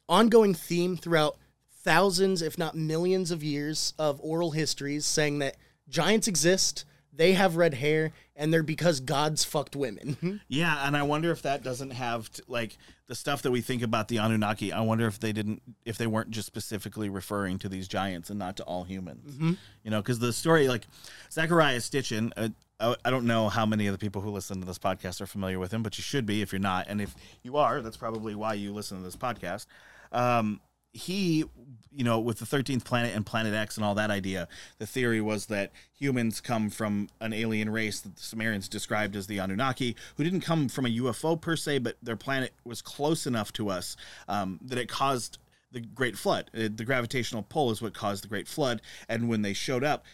ongoing theme throughout thousands, if not millions, of years of oral histories saying that giants exist. They have red hair, and they're because gods fucked women. Yeah, and I wonder if that doesn't have t- like the stuff that we think about the Anunnaki. I wonder if they didn't, if they weren't just specifically referring to these giants and not to all humans. You know, because the story, like Zecharia Sitchin, uh, I I don't know how many of the people who listen to this podcast are familiar with him, but you should be if you're not. And if you are, that's probably why you listen to this podcast. Um, he, you know, with the 13th planet and Planet X and all that idea, the theory was that humans come from an alien race that the Sumerians described as the Anunnaki, who didn't come from a UFO per se, but their planet was close enough to us um, that it caused the Great Flood. Uh, The gravitational pull is what caused the Great Flood. And when they showed up,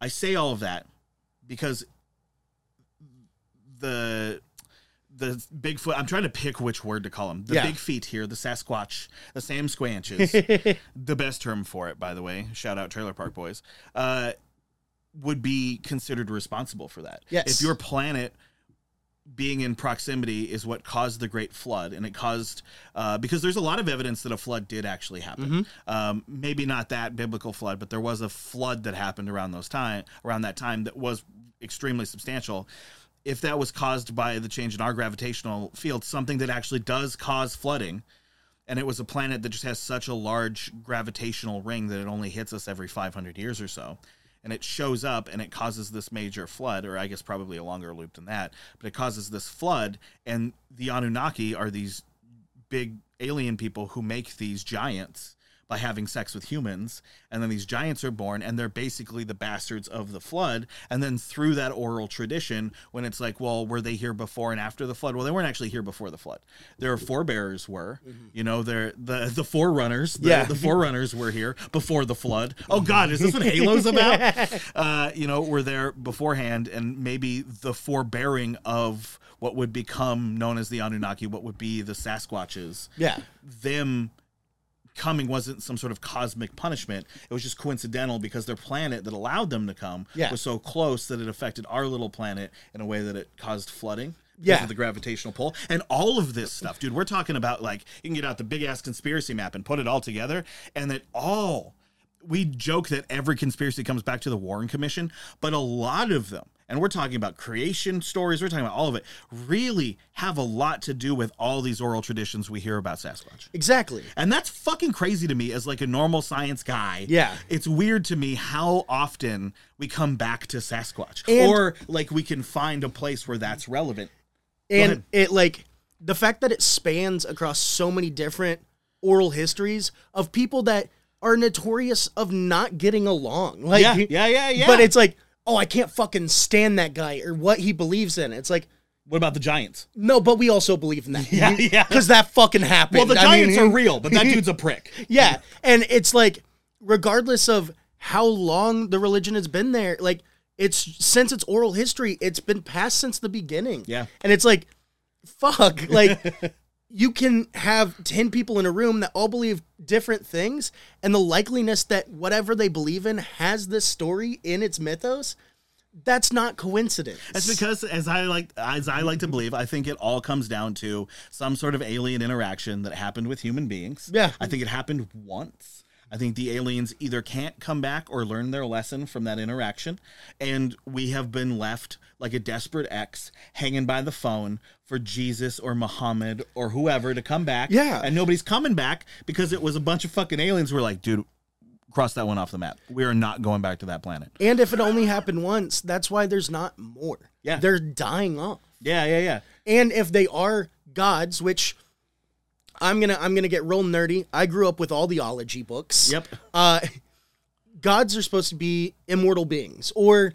I say all of that because the the Bigfoot. I'm trying to pick which word to call them. The Yeah. big feet here, the Sasquatch, the Samsquanches, the best term for it, by the way. Shout out Trailer Park Boys. Uh, would be considered responsible for that. Yes. If your planet being in proximity is what caused the Great Flood, and it caused uh, because there's a lot of evidence that a flood did actually happen. Um, maybe not that biblical flood, but there was a flood that happened around those time around that time that was extremely substantial. If that was caused by the change in our gravitational field, something that actually does cause flooding, and it was a planet that just has such a large gravitational ring that it only hits us every 500 years or so and it shows up and it causes this major flood or i guess probably a longer loop than that but it causes this flood and the anunnaki are these big alien people who make these giants by having sex with humans and then these giants are born and they're basically the bastards of the flood. And then through that oral tradition when it's like well were they here before and after the flood? Well they weren't actually here before the flood. Their forebears were. You know they're the the forerunners the, Yeah. the forerunners were here before the flood. Oh god is this what halo's about? Uh you know were there beforehand and maybe the forebearing of what would become known as the anunnaki what would be the sasquatches yeah. them coming wasn't some sort of cosmic punishment. It was just coincidental because their planet that allowed them to come Yeah. was so close that it affected our little planet in a way that it caused flooding. Yeah. of the gravitational pull and all of this stuff, dude. We're talking about like you can get out the big ass conspiracy map and put it all together, and that all we joke that every conspiracy comes back to the Warren Commission, but a lot of them and we're talking about creation stories, we're talking about all of it, really have a lot to do with all these oral traditions we hear about Sasquatch. Exactly. And that's fucking crazy to me as like a normal science guy. Yeah. It's weird to me how often we come back to Sasquatch. And- or like we can find a place where that's relevant. and it like the fact that it spans across so many different oral histories of people that are notorious of not getting along like yeah, yeah, yeah, yeah. but it's like oh i can't fucking stand that guy or what he believes in it's like what about the giants? no but we also believe in that Yeah, yeah. because that fucking happened Well, the I mean, giants are real, but that dude's a prick. yeah and it's like regardless of how long the religion has been there like it's since its oral history it's been passed since the beginning Yeah. and it's like fuck like you can have 10 people in a room that all believe different things and the likeliness that whatever they believe in has this story in its mythos that's not coincidence That's because, as I like, as I like to believe, I think it all comes down to some sort of alien interaction that happened with human beings. Yeah. I think it happened once. I think the aliens either can't come back or learn their lesson from that interaction, and we have been left like a desperate ex hanging by the phone for Jesus or Muhammad or whoever to come back. Yeah. and nobody's coming back because it was a bunch of fucking aliens. who were like, dude, cross that one off the map. We are not going back to that planet. and if it only happened once that's why there's not more Yeah. they're dying off Yeah, yeah, yeah. and if they are gods which i'm gonna i'm gonna get real nerdy. I grew up with all the ology books. Yep. uh gods are supposed to be immortal beings or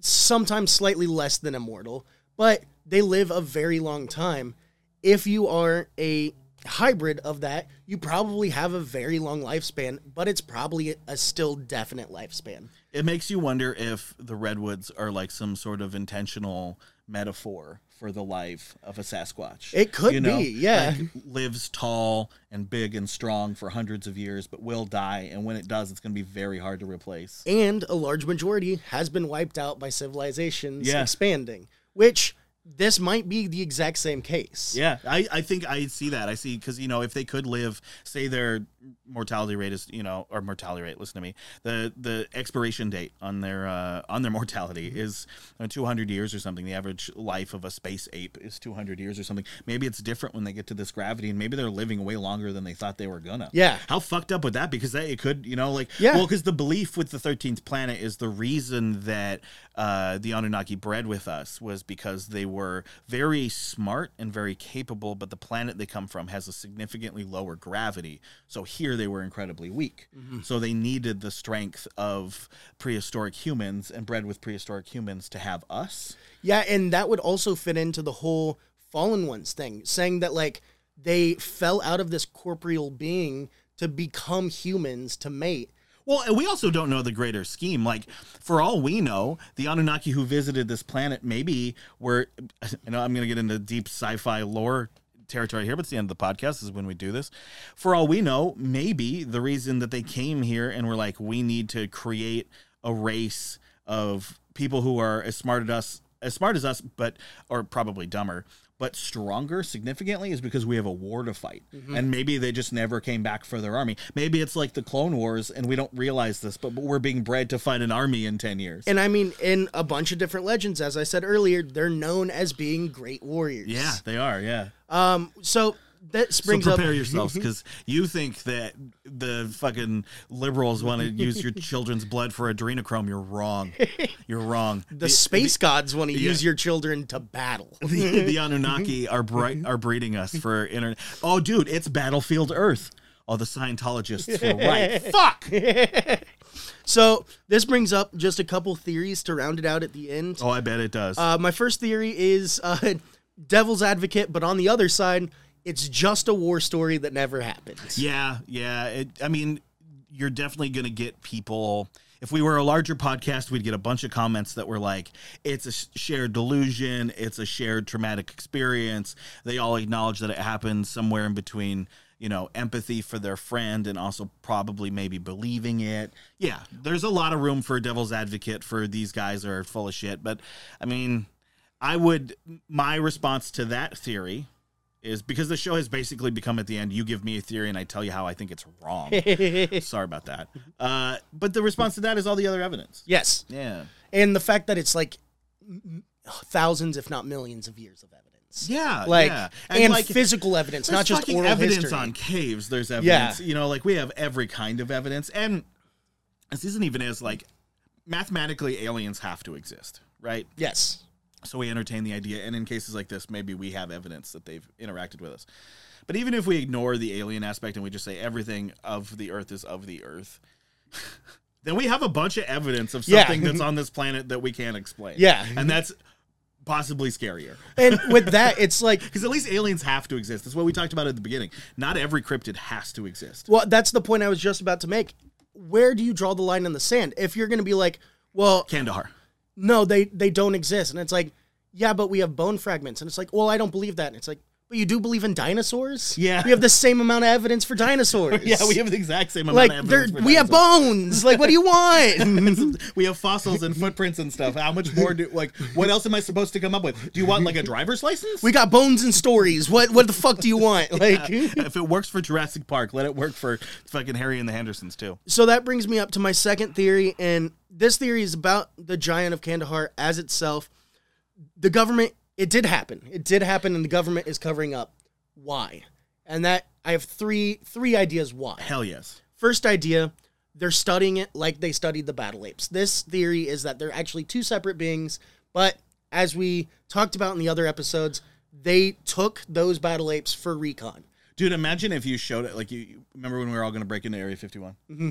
sometimes slightly less than immortal but they live a very long time. If you are a hybrid of that you probably have a very long lifespan but it's probably a still definite lifespan. It makes you wonder if the redwoods are like some sort of intentional metaphor for the life of a Sasquatch. It could be, yeah. like, lives tall and big and strong for hundreds of years, but will die, and when it does, it's going to be very hard to replace. and a large majority has been wiped out by civilizations Yeah. expanding which this might be the exact same case Yeah, I, I think I see that. I see because you know if they could live, say their mortality rate is you know or mortality rate. Listen to me. The the expiration date on their uh, on their mortality is uh, two hundred years or something. The average life of a space ape is two hundred years or something. Maybe it's different when they get to this gravity, and maybe they're living way longer than they thought they were gonna. Yeah. How fucked up would that? be? Because that it could you know like Yeah. well because the belief with the thirteenth planet is the reason that uh, the Anunnaki bred with us was because they were very smart and very capable, but the planet they come from has a significantly lower gravity. So here they were incredibly weak. Mm-hmm. So they needed the strength of prehistoric humans and bred with prehistoric humans to have us. Yeah, and that would also fit into the whole fallen ones thing, saying that like they fell out of this corporeal being to become humans to mate. Well, and we also don't know the greater scheme. Like, for all we know, the Anunnaki who visited this planet maybe were. I know I'm going to get into deep sci-fi lore territory here, but it's the end of the podcast is when we do this. For all we know, maybe the reason that they came here and were like, we need to create a race of people who are as smart as us, as smart as us, but or probably dumber, but stronger significantly is because we have a war to fight. And maybe they just never came back for their army. Maybe it's like the Clone Wars and we don't realize this, but we're being bred to fight an army in 10 years. And I mean, in a bunch of different legends, as I said earlier, they're known as being great warriors. yeah, they are. Yeah. Um. So that So springs prepare up. yourselves because you think that the fucking liberals want to use your children's blood for adrenochrome. You're wrong. You're wrong. The space gods want to yeah. use your children to battle. the, the Anunnaki are bright, are breeding us for internet. Oh, dude, it's Battlefield Earth. Oh, the Scientologists were right. Fuck. So this brings up just a couple theories to round it out at the end. Oh, I bet it does. Uh, my first theory is uh, devil's advocate, but on the other side, it's just a war story that never happened. yeah, yeah. It, I mean, you're definitely going to get people. If we were a larger podcast, we'd get a bunch of comments that were like, it's a shared delusion, it's a shared traumatic experience. They all acknowledge that it happened somewhere in between, you know, empathy for their friend and also probably maybe believing it. Yeah, there's a lot of room for a devil's advocate for these guys are full of shit. But I mean, I would, my response to that theory is because the show has basically become at the end, you give me a theory and I tell you how I think it's wrong. Sorry about that. Uh, but the response to that is all the other evidence. Yes. Yeah. And the fact that it's like thousands, if not millions, of years of evidence. Yeah, like yeah. and, like, physical evidence, not just oral evidence history. on caves. There's evidence. Yeah. You know, like we have every kind of evidence, and this isn't even as like mathematically aliens have to exist, right? Yes. So we entertain the idea, and in cases like this, maybe we have evidence that they've interacted with us. But even if we ignore the alien aspect and we just say everything of the Earth is of the Earth, then we have a bunch of evidence of Yeah. something that's on this planet that we can't explain. Yeah. and that's possibly scarier. And with that, it's like Because at least aliens have to exist. That's what we talked about at the beginning. Not every cryptid has to exist. Well, that's the point I was just about to make. Where do you draw the line in the sand? If you're going to be like, well, Kandahar. No, they they don't exist, and it's like, yeah, but we have bone fragments, and it's like, well, I don't believe that. And it's like, but you do believe in dinosaurs? Yeah. we have the same amount of evidence for dinosaurs. Yeah, we have the exact same amount like of evidence. we have bones. Like, what do you want? we have fossils and footprints and stuff. How much more do like what else am I supposed to come up with? Do you want like a driver's license? we got bones and stories. What what the fuck do you want? Like, if it works for Jurassic Park, let it work for fucking Harry and the Hendersons too. so that brings me up to my second theory, and this theory is about the giant of Kandahar as itself. The government, it did happen. It did happen, and the government is covering up. Why? And that I have three three ideas why. Hell yes. First idea, they're studying it like they studied the battle apes. This theory is that they're actually two separate beings, but as we talked about in the other episodes, they took those battle apes for recon. Dude, imagine if you showed it like you you remember when we were all going to break into Area 51? Mm-hmm.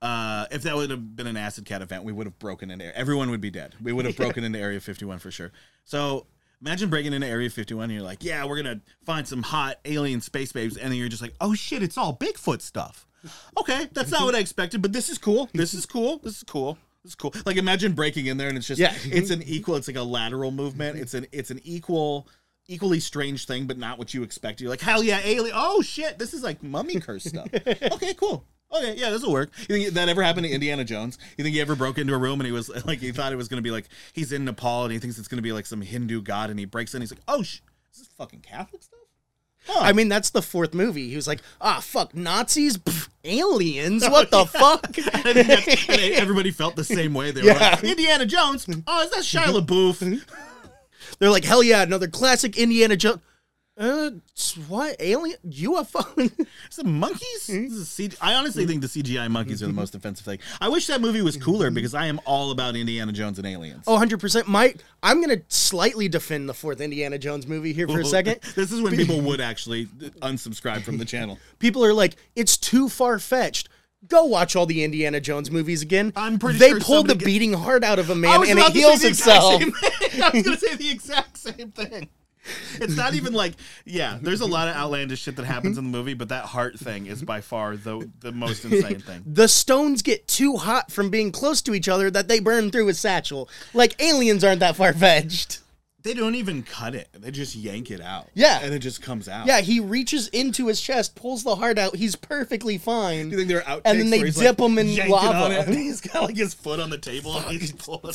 Uh, if that would have been an acid cat event, we would have broken into everyone would be dead. We would have broken into Area 51 for sure. So imagine breaking into Area 51 and you're like, yeah, we're gonna find some hot alien space babes, and then you're just like, oh shit, it's all Bigfoot stuff. Okay, that's not what I expected, but this is cool. This is cool. This is cool. This is cool. Like imagine breaking in there and it's just Yeah. it's an equal. It's like a lateral movement. It's an it's an equal. Equally strange thing, but not what you expect. You're like, hell yeah, alien! Oh shit, this is like mummy curse stuff. okay, cool. Okay, yeah, this will work. You think that ever happened to Indiana Jones? You think he ever broke into a room and he was like, he thought it was going to be like he's in Nepal and he thinks it's going to be like some Hindu god and he breaks in. He's like, oh, sh- is this fucking Catholic stuff? Huh. I mean, that's the fourth movie. He was like, ah, fuck, Nazis? Pff, aliens? What the fuck? And everybody felt the same way. They were Yeah. like, Indiana Jones. Oh, is that Shia LaBeouf? They're like, hell yeah, another classic Indiana Jones. Uh, what? Alien? UFO? Is it monkeys? Is CG- I honestly think the CGI monkeys are the most offensive thing. I wish that movie was cooler because I am all about Indiana Jones and aliens. Oh, 100%. My, I'm going to slightly defend the fourth Indiana Jones movie here for a second. this is when people would actually unsubscribe from the channel. People are like, it's too far fetched. Go watch all the Indiana Jones movies again. I'm pretty they sure pulled the somebody get- beating heart out of a man and it about to say heals itself. I was going to say the exact same thing. It's not even like, yeah, there's a lot of outlandish shit that happens in the movie, but that heart thing is by far the the most insane thing. The stones get too hot from being close to each other that they burn through his satchel. Like aliens aren't that far fetched. They don't even cut it; they just yank it out. Yeah. and it just comes out. Yeah, he reaches into his chest, pulls the heart out. He's perfectly fine. Do you think they're out? And then they dip him in lava. and he's got like his foot on the table. And he's pulling.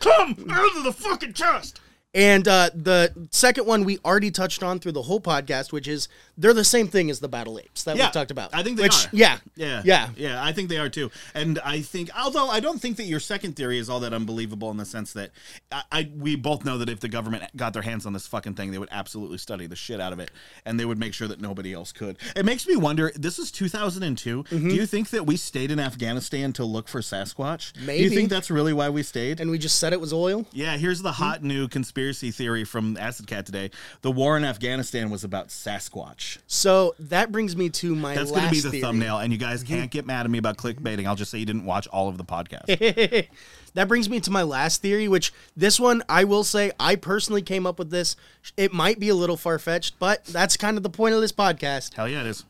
Come out of the fucking chest. And uh, the second one we already touched on through the whole podcast, which is they're the same thing as the battle apes that Yeah, we talked about. I think they which, are. Yeah, Yeah, yeah. yeah. I think they are too. And I think, although I don't think that your second theory is all that unbelievable in the sense that I, I we both know that if the government got their hands on this fucking thing, they would absolutely study the shit out of it, and they would make sure that nobody else could. It makes me wonder. This is 2002. Mm-hmm. Do you think that we stayed in Afghanistan to look for Sasquatch? Maybe. Do you think that's really why we stayed? And we just said it was oil. Yeah, here's the hot new conspiracy theory from Acid Cat today. The war in Afghanistan was about Sasquatch. So that brings me to my That's going to be the theory. thumbnail, and you guys can't get mad at me about clickbaiting. I'll just say you didn't watch all of the podcast. that brings me to my last theory, which this one I will say I personally came up with this. It might be a little far fetched, but that's kind of the point of this podcast. Hell yeah, it is.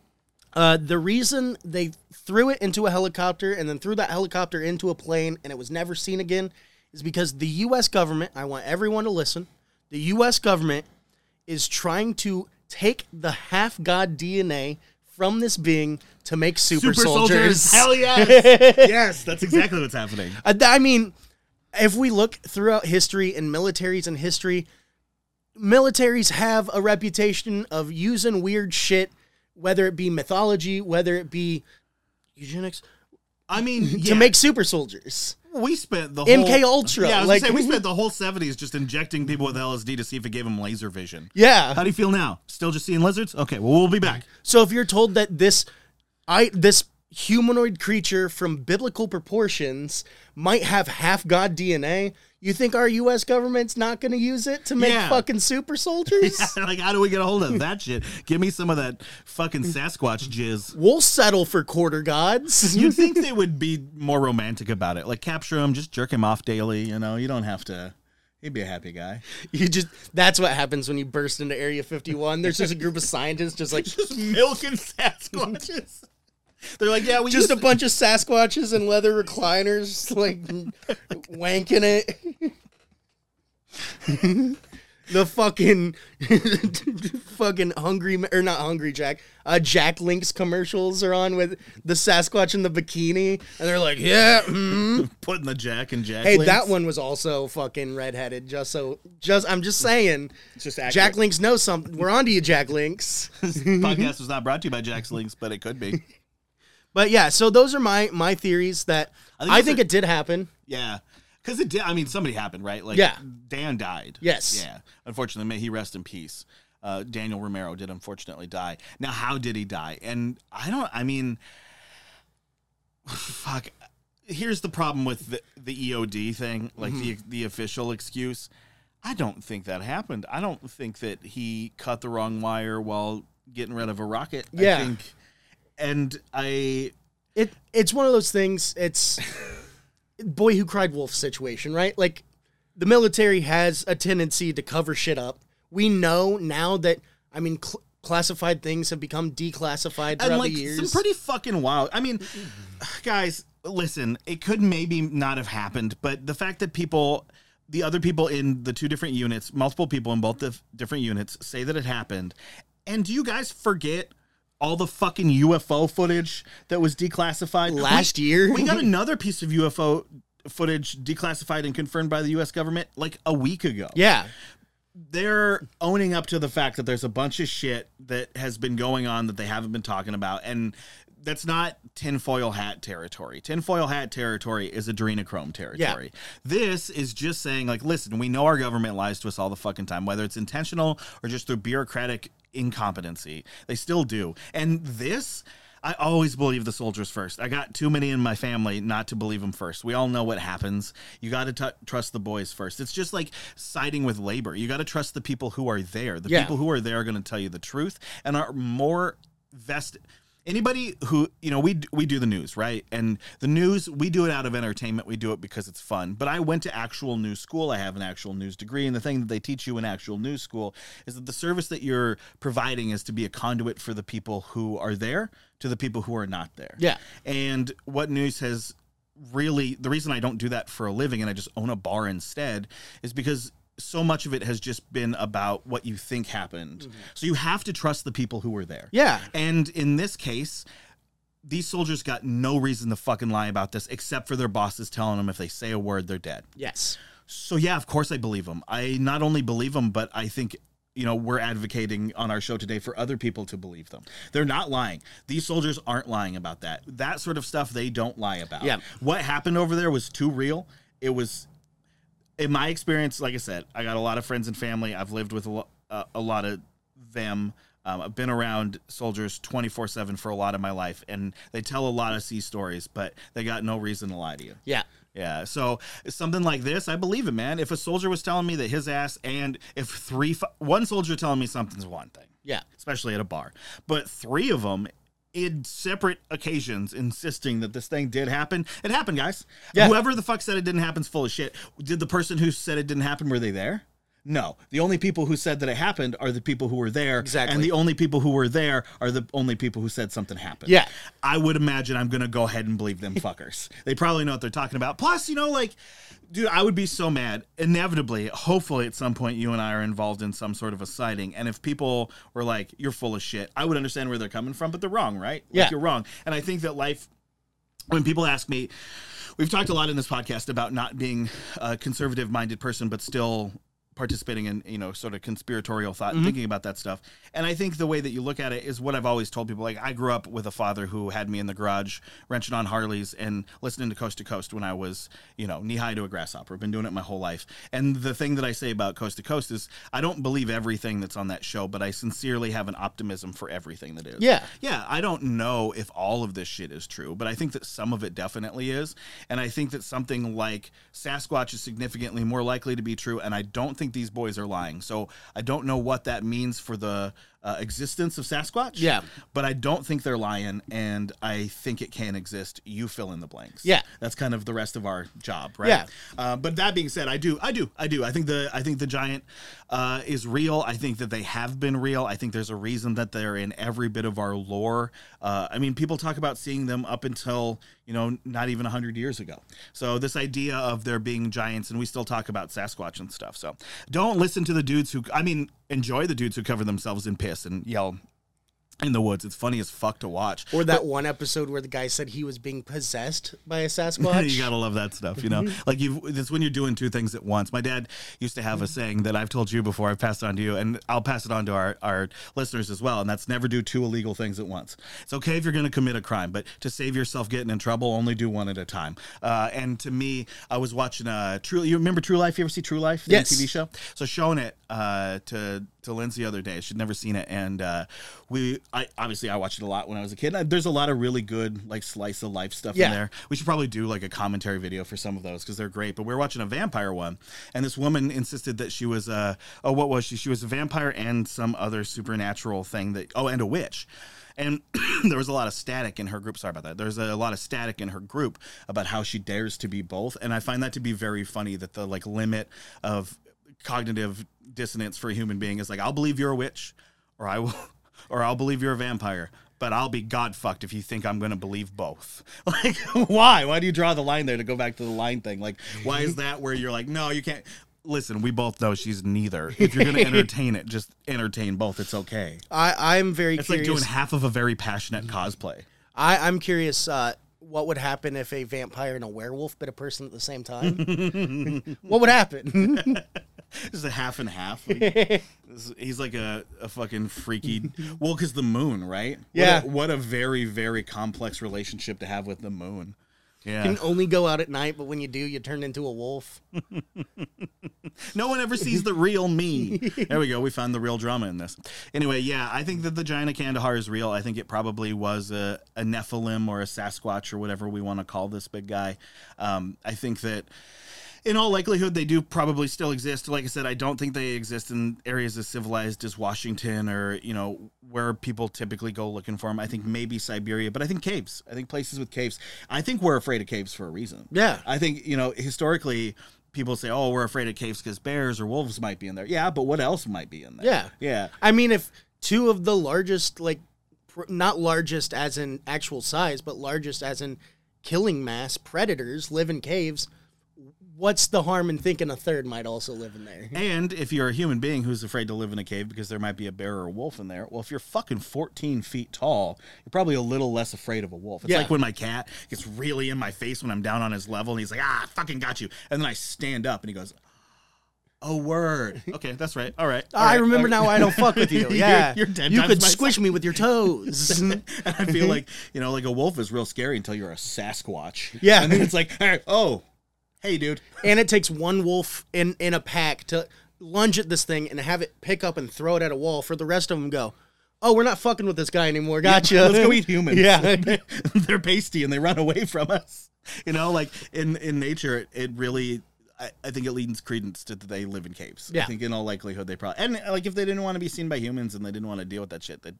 Uh, the reason they threw it into a helicopter and then threw that helicopter into a plane and it was never seen again is because the U.S. government, I want everyone to listen, the U.S. government is trying to take the half god DNA from this being to make super, soldiers. Hell yes. yes, that's exactly what's happening. I mean, if we look throughout history and militaries and history, militaries have a reputation of using weird shit, whether it be mythology, whether it be eugenics, I mean, to yeah. make super soldiers. We spent the MK whole, Ultra, Yeah, I was like- say, we spent the whole seventies just injecting people with LSD to see if it gave them laser vision. Yeah. How do you feel now? Still just seeing lizards? Okay, well we'll be back. So if you're told that this I this humanoid creature from biblical proportions might have half god DNA, you think our US government's not going to use it to make Yeah. fucking super soldiers? like, how do we get a hold of that shit? Give me some of that fucking Sasquatch jizz. We'll settle for quarter gods. You'd think they would be more romantic about it. Like capture him, just jerk him off daily. You know, you don't have to. He'd be a happy guy. You just that's what happens when you burst into Area 51. There's just a group of scientists just like Just milking Sasquatches. They're like, yeah, we just just a bunch of Sasquatches and leather recliners like wanking it. the fucking fucking hungry or not hungry Jack. Uh Jack Link's commercials are on with the Sasquatch in the bikini and they're like, "Yeah, mm. putting the Jack and Jack. Hey, links. that one was also fucking redheaded. Just so, just I'm just saying. It's just accurate. Jack Links knows something. We're on to you, Jack Links. podcast was not brought to you by Jack Links, but it could be. But yeah, so those are my my theories that I I think think, are- it did happen. Yeah. Because it did. I mean, somebody happened, right? Like, Yeah. Dan died. Yes. Yeah. Unfortunately, may he rest in peace. Uh, Daniel Romero did unfortunately die. Now, how did he die? And I don't, I mean, fuck. Here's the problem with the, the EOD thing, like the, Mm-hmm. the official excuse. I don't think that happened. I don't think that he cut the wrong wire while getting rid of a rocket. Yeah. I think, and I, It it's one of those things. It's boy who cried wolf situation, right? Like the military has a tendency to cover shit up. We know now that I mean cl- classified things have become declassified throughout and like the years. some pretty fucking wild. I mean, guys, listen, it could maybe not have happened, but the fact that people, the other people in the two different units, multiple people in both the different units, say that it happened, and do you guys forget? All the fucking UFO footage that was declassified Last We- year? We got another piece of UFO footage declassified and confirmed by the U.S. government like a week ago yeah, they're owning up to the fact that there's a bunch of shit that has been going on that they haven't been talking about and that's not tinfoil hat territory. Tinfoil hat territory is adrenochrome territory. Yeah. This is just saying, like, listen, we know our government lies to us all the fucking time, whether it's intentional or just through bureaucratic incompetency. They still do. And this, I always believe the soldiers first. I got too many in my family not to believe them first. We all know what happens. You got to trust the boys first. It's just like siding with labor. You got to trust the people who are there. The Yeah. people who are there are going to tell you the truth and are more vested. Anybody who you know, we we do the news right, and the news we do it out of entertainment. We do it because it's fun. But I went to actual news school. I have an actual news degree, and the thing that they teach you in actual news school is that the service that you're providing is to be a conduit for the people who are there to the people who are not there. Yeah. And what news has really the reason I don't do that for a living and I just own a bar instead is because so much of it has just been about what you think happened. Mm-hmm. So you have to trust the people who were there. yeah. And in this case, these soldiers got no reason to fucking lie about this except for their bosses telling them if they say a word, they're dead. Yes. So yeah, of course I believe them. I not only believe them, but I think you know we're advocating on our show today for other people to believe them. They're not lying. These soldiers aren't lying about that. That sort of stuff they don't lie about. Yeah. What happened over there was too real. It was in my experience, like I said, I got a lot of friends and family. I've lived with a, lo- uh, a lot of them. Um, I've been around soldiers 24 7 for a lot of my life, and they tell a lot of sea stories, but they got no reason to lie to you. Yeah. Yeah, so something like this, I believe it, man. If a soldier was telling me that his ass, and if three, one soldier telling me something's one thing, Yeah. especially at a bar, but three of them in separate occasions insisting that this thing did happen, it happened, guys. Yeah. Whoever the fuck said it didn't happen is full of shit. Did the person who said it didn't happen, were they there? No. The only people who said that it happened are the people who were there. Exactly. And the only people who were there are the only people who said something happened. Yeah. I would imagine I'm going to go ahead and believe them fuckers. they probably know what they're talking about. Plus, you know, like, dude, I would be so mad. Inevitably, hopefully, at some point, you and I are involved in some sort of a sighting. And if people were like, you're full of shit, I would understand where they're coming from, but they're wrong, right? Like, Yeah. you're wrong. And I think that life, when people ask me, we've talked a lot in this podcast about not being a conservative minded person, but still participating in you know sort of conspiratorial thought and thinking about that stuff and i think the way that you look at it is what i've always told people like i grew up with a father who had me in the garage wrenching on harleys and listening to coast to coast when i was you know knee high to a grasshopper i've been doing it my whole life and the thing that i say about coast to coast is i don't believe everything that's on that show but i sincerely have an optimism for everything that is Yeah. yeah, I don't know if all of this shit is true, but I think that some of it definitely is. And I think that something like Sasquatch is significantly more likely to be true. And I don't think these boys are lying. So I don't know what that means for the uh, existence of Sasquatch. Yeah. But I don't think they're lying. And I think it can exist. You fill in the blanks. Yeah. That's kind of the rest of our job, right? Yeah. Uh, but that being said, I do, I do, I do. I think the, I think the giant uh, is real. I think that they have been real. I think there's a reason that they're in every bit of our lore. Uh, I mean, people talk about seeing them up until you know not even hundred years ago. So this idea of there being giants, and we still talk about Sasquatch and stuff. So don't listen to the dudes who, I mean, enjoy the dudes who cover themselves in piss and yell in the woods. It's funny as fuck to watch. Or that one episode where the guy said he was being possessed by a Sasquatch. you gotta love that stuff, you know. like you, it's when you're doing two things at once. My dad used to have a saying that I've told you before. I've passed on to you, and I'll pass it on to our our listeners as well. And that's never do two illegal things at once. It's okay if you're going to commit a crime, but to save yourself getting in trouble, only do one at a time. Uh, and to me, I was watching uh, True. You remember True Life? You ever see True Life? The Yes. TV show. So showing it uh, to to Lindsay the other day. She'd never seen it, and uh, we, I obviously I watched it a lot when I was a kid. Uh, There's a lot of really good like slice of life stuff Yeah. in there. We should probably do like a commentary video for some of those because they're great. But we are watching a vampire one, and this woman insisted that she was uh oh what was she? She was a vampire and some other supernatural thing that oh and a witch. And there was a lot of static in her group. Sorry about that. There's a lot of static in her group about how she dares to be both, and I find that to be very funny. That the like limit of cognitive dissonance for a human being is like I'll believe you're a witch, or I will, or I'll believe you're a vampire. But I'll be god fucked if you think I'm going to believe both. Like, why? Why do you draw the line there to go back to the line thing? Like, why is that where you're like, no, you can't? Listen, we both know she's neither. If you're going to entertain it, just entertain both. It's okay. I, I'm very It's like doing half of a very passionate cosplay. I, I'm curious uh, what would happen if a vampire and a werewolf bit a person at the same time. what would happen? Just a half and half. Like, he's like a, a fucking freaky. Well, because the moon, right? What a- Yeah. What a, very, very complex relationship to have with the moon. Yeah. you can only go out at night, but when you do, you turn into a wolf. No one ever sees the real me. There we go. We found the real drama in this. Anyway, yeah, I think that the giant of Kandahar is real. I think it probably was a, a Nephilim or a Sasquatch or whatever we want to call this big guy. Um, I think that in all likelihood, they do probably still exist. Like I said, I don't think they exist in areas as civilized as Washington or, you know, where people typically go looking for them. I think maybe Siberia, but I think caves. I think places with caves. I think we're afraid of caves for a reason. Yeah. I think, you know, historically, people say, oh, we're afraid of caves because bears or wolves might be in there. Yeah, but what else might be in there? Yeah. Yeah. I mean, if two of the largest, like, pr- not largest as in actual size, but largest as in killing mass predators live in caves, what's the harm in thinking a third might also live in there? And if you're a human being who's afraid to live in a cave because there might be a bear or a wolf in there, well, if you're fucking 14 feet tall, you're probably a little less afraid of a wolf. It's Yeah. like when my cat gets really in my face when I'm down on his level and he's like, ah, fucking got you. And then I stand up and he goes, a word. Okay, that's right. All right. all I right, remember now I don't fuck with you. You're- Yeah. you're 10 you could squish me with your toes. and I feel like, you know, like a wolf is real scary until you're a Sasquatch. Yeah. And then it's like, all right, oh, hey, dude. and it takes one wolf in in a pack to lunge at this thing and have it pick up and throw it at a wall for the rest of them go oh we're not fucking with this guy anymore gotcha Let's go eat humans. yeah they're pasty and they run away from us. You know, like in in nature, it, it really. I, I think it leans credence to that they live in caves. Yeah. I think in all likelihood they probably and like if they didn't want to be seen by humans and they didn't want to deal with that shit, that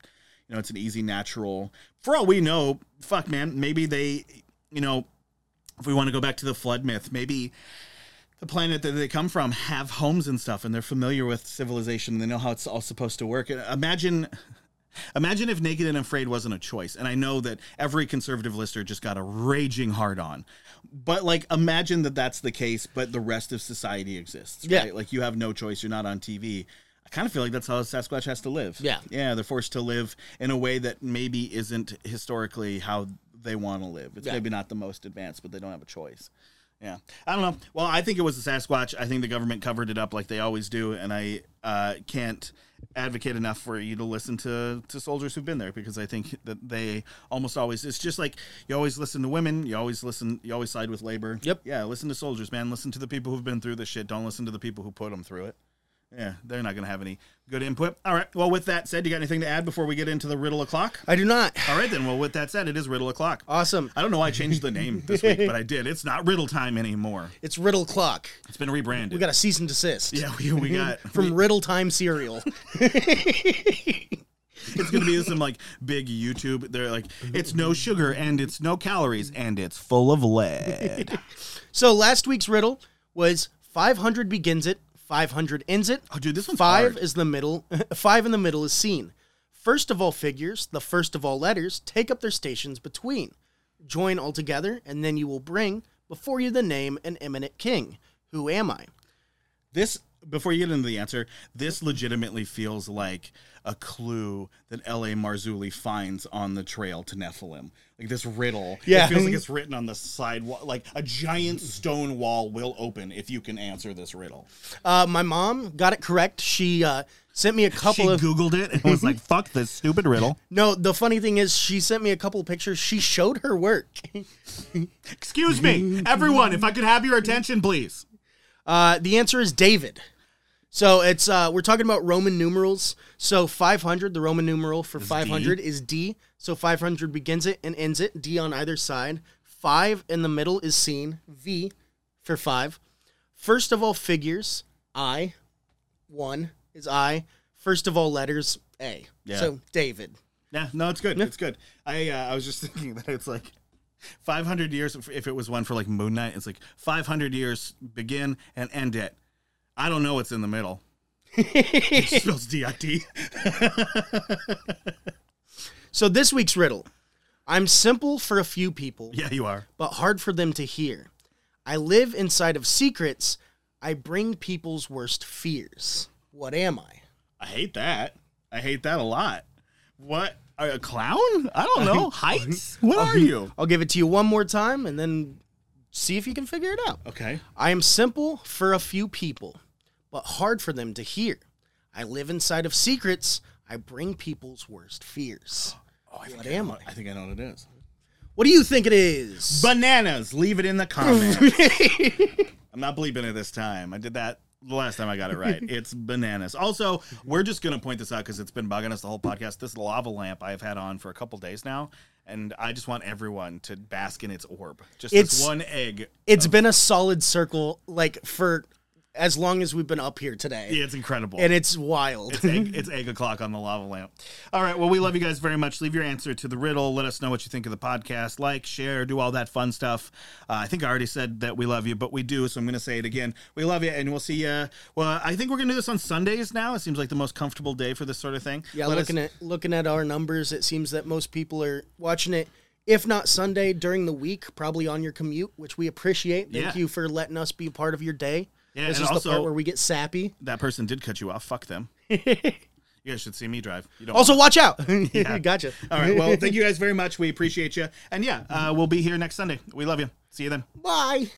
you know it's an easy natural. For all we know, fuck man, maybe they, you know, if we want to go back to the flood myth, maybe the planet that they come from have homes and stuff and they're familiar with civilization and they know how it's all supposed to work. Imagine Imagine if Naked and Afraid wasn't a choice. And I know that every conservative listener just got a raging hard on. But like imagine that that's the case, but the rest of society exists, Yeah. right? Like you have no choice, you're not on TV. I kind of feel like that's how Sasquatch has to live. Yeah. Yeah, they're forced to live in a way that maybe isn't historically how they want to live. It's Yeah. maybe not the most advanced, but they don't have a choice. Yeah, I don't know. Well, I think it was a Sasquatch. I think the government covered it up like they always do, and I uh, can't advocate enough for you to listen to to soldiers who've been there because I think that they almost always. It's just like you always listen to women. You always listen. You always side with labor. Yep. Yeah. Listen to soldiers, man. Listen to the people who've been through this shit. Don't listen to the people who put them through it. Yeah, they're not going to have any good input. All right. Well, with that said, you got anything to add before we get into the riddle o'clock? I do not. All right, then. Well, with that said, it is riddle o'clock. Awesome. I don't know why I changed the name this week, but I did. It's not riddle time anymore. It's Riddle Clock. It's been rebranded. We got a cease and desist. yeah, we, we got From Riddle Time Cereal. it's gonna be some like big YouTube. They're like, it's no sugar and it's no calories and it's full of lead. so last week's riddle was 500 begins it, 500 ends it. Oh, dude, this one's Five hard. is the middle. Five in the middle is seen. First of all figures, the first of all letters, take up their stations between. Join all together, and then you will bring before you the name an eminent king. Who am I? This before you get into the answer, this legitimately feels like a clue that L.A. Marzulli finds on the trail to Nephilim. Like this riddle. Yeah. It feels like it's written on the side wall. Like a giant stone wall will open if you can answer this riddle. Uh, my mom got it correct. She uh, sent me a couple she of. Googled it and was like, fuck this stupid riddle. No, the funny thing is, she sent me a couple of pictures. She showed her work. Excuse me, everyone, if I could have your attention, please. Uh, the answer is David. So it's uh, we're talking about Roman numerals. So 500, the Roman numeral for 500 is D. So 500 begins it and ends it. D on either side. Five in the middle is seen. V for five. First of all figures, I. One is I. First of all letters, A. Yeah. So David. Yeah, no, it's good. It's good. I uh, I was just thinking that it's like 500 years. if- If it was one for like Moon Knight, it's like 500 years begin and end it. I don't know what's in the middle. it spells D-I-T. So this week's riddle. I'm simple for a few people. Yeah, you are. but hard for them to hear. I live inside of secrets. I bring people's worst fears. What am I? I hate that. I hate that a lot. What? A clown? I don't know. Heights? What are you? I'll give it to you one more time and then see if you can figure it out. Okay. I am simple for a few people, but hard for them to hear. I live inside of secrets. I bring people's worst fears. Oh, what am I? I think I know what it is. What do you think it is? Bananas. Leave it in the comments. I'm not bleeping it this time. I did that the last time I got it right. It's bananas. Also, we're just going to point this out because it's been bugging us the whole podcast. This lava lamp I've had on for a couple days now, and I just want everyone to bask in its orb. Just It's- one egg. It's been a solid circle like for as long as we've been up here today. Yeah, it's incredible. And it's wild. It's egg, it's egg o'clock on the lava lamp. All right. Well, we love you guys very much. Leave your answer to the riddle. Let us know what you think of the podcast. Like, share, do all that fun stuff. Uh, I think I already said that we love you, but we do. So I'm going to say it again. We love you, and we'll see you. Well, I think we're going to do this on Sundays now. It seems like the most comfortable day for this sort of thing. Yeah, Let us- looking at looking at our numbers, it seems that most people are watching it, if not Sunday during the week, probably on your commute, which we appreciate. Thank Yeah. you for letting us be a part of your day. Yeah, this and is the also- part where we get sappy. that person did cut you off. Fuck them. you guys should see me drive. You don't. Also, watch out. gotcha. all right. Well, thank you guys very much. We appreciate you. And yeah, uh, we'll be here next Sunday. We love you. See you then. Bye.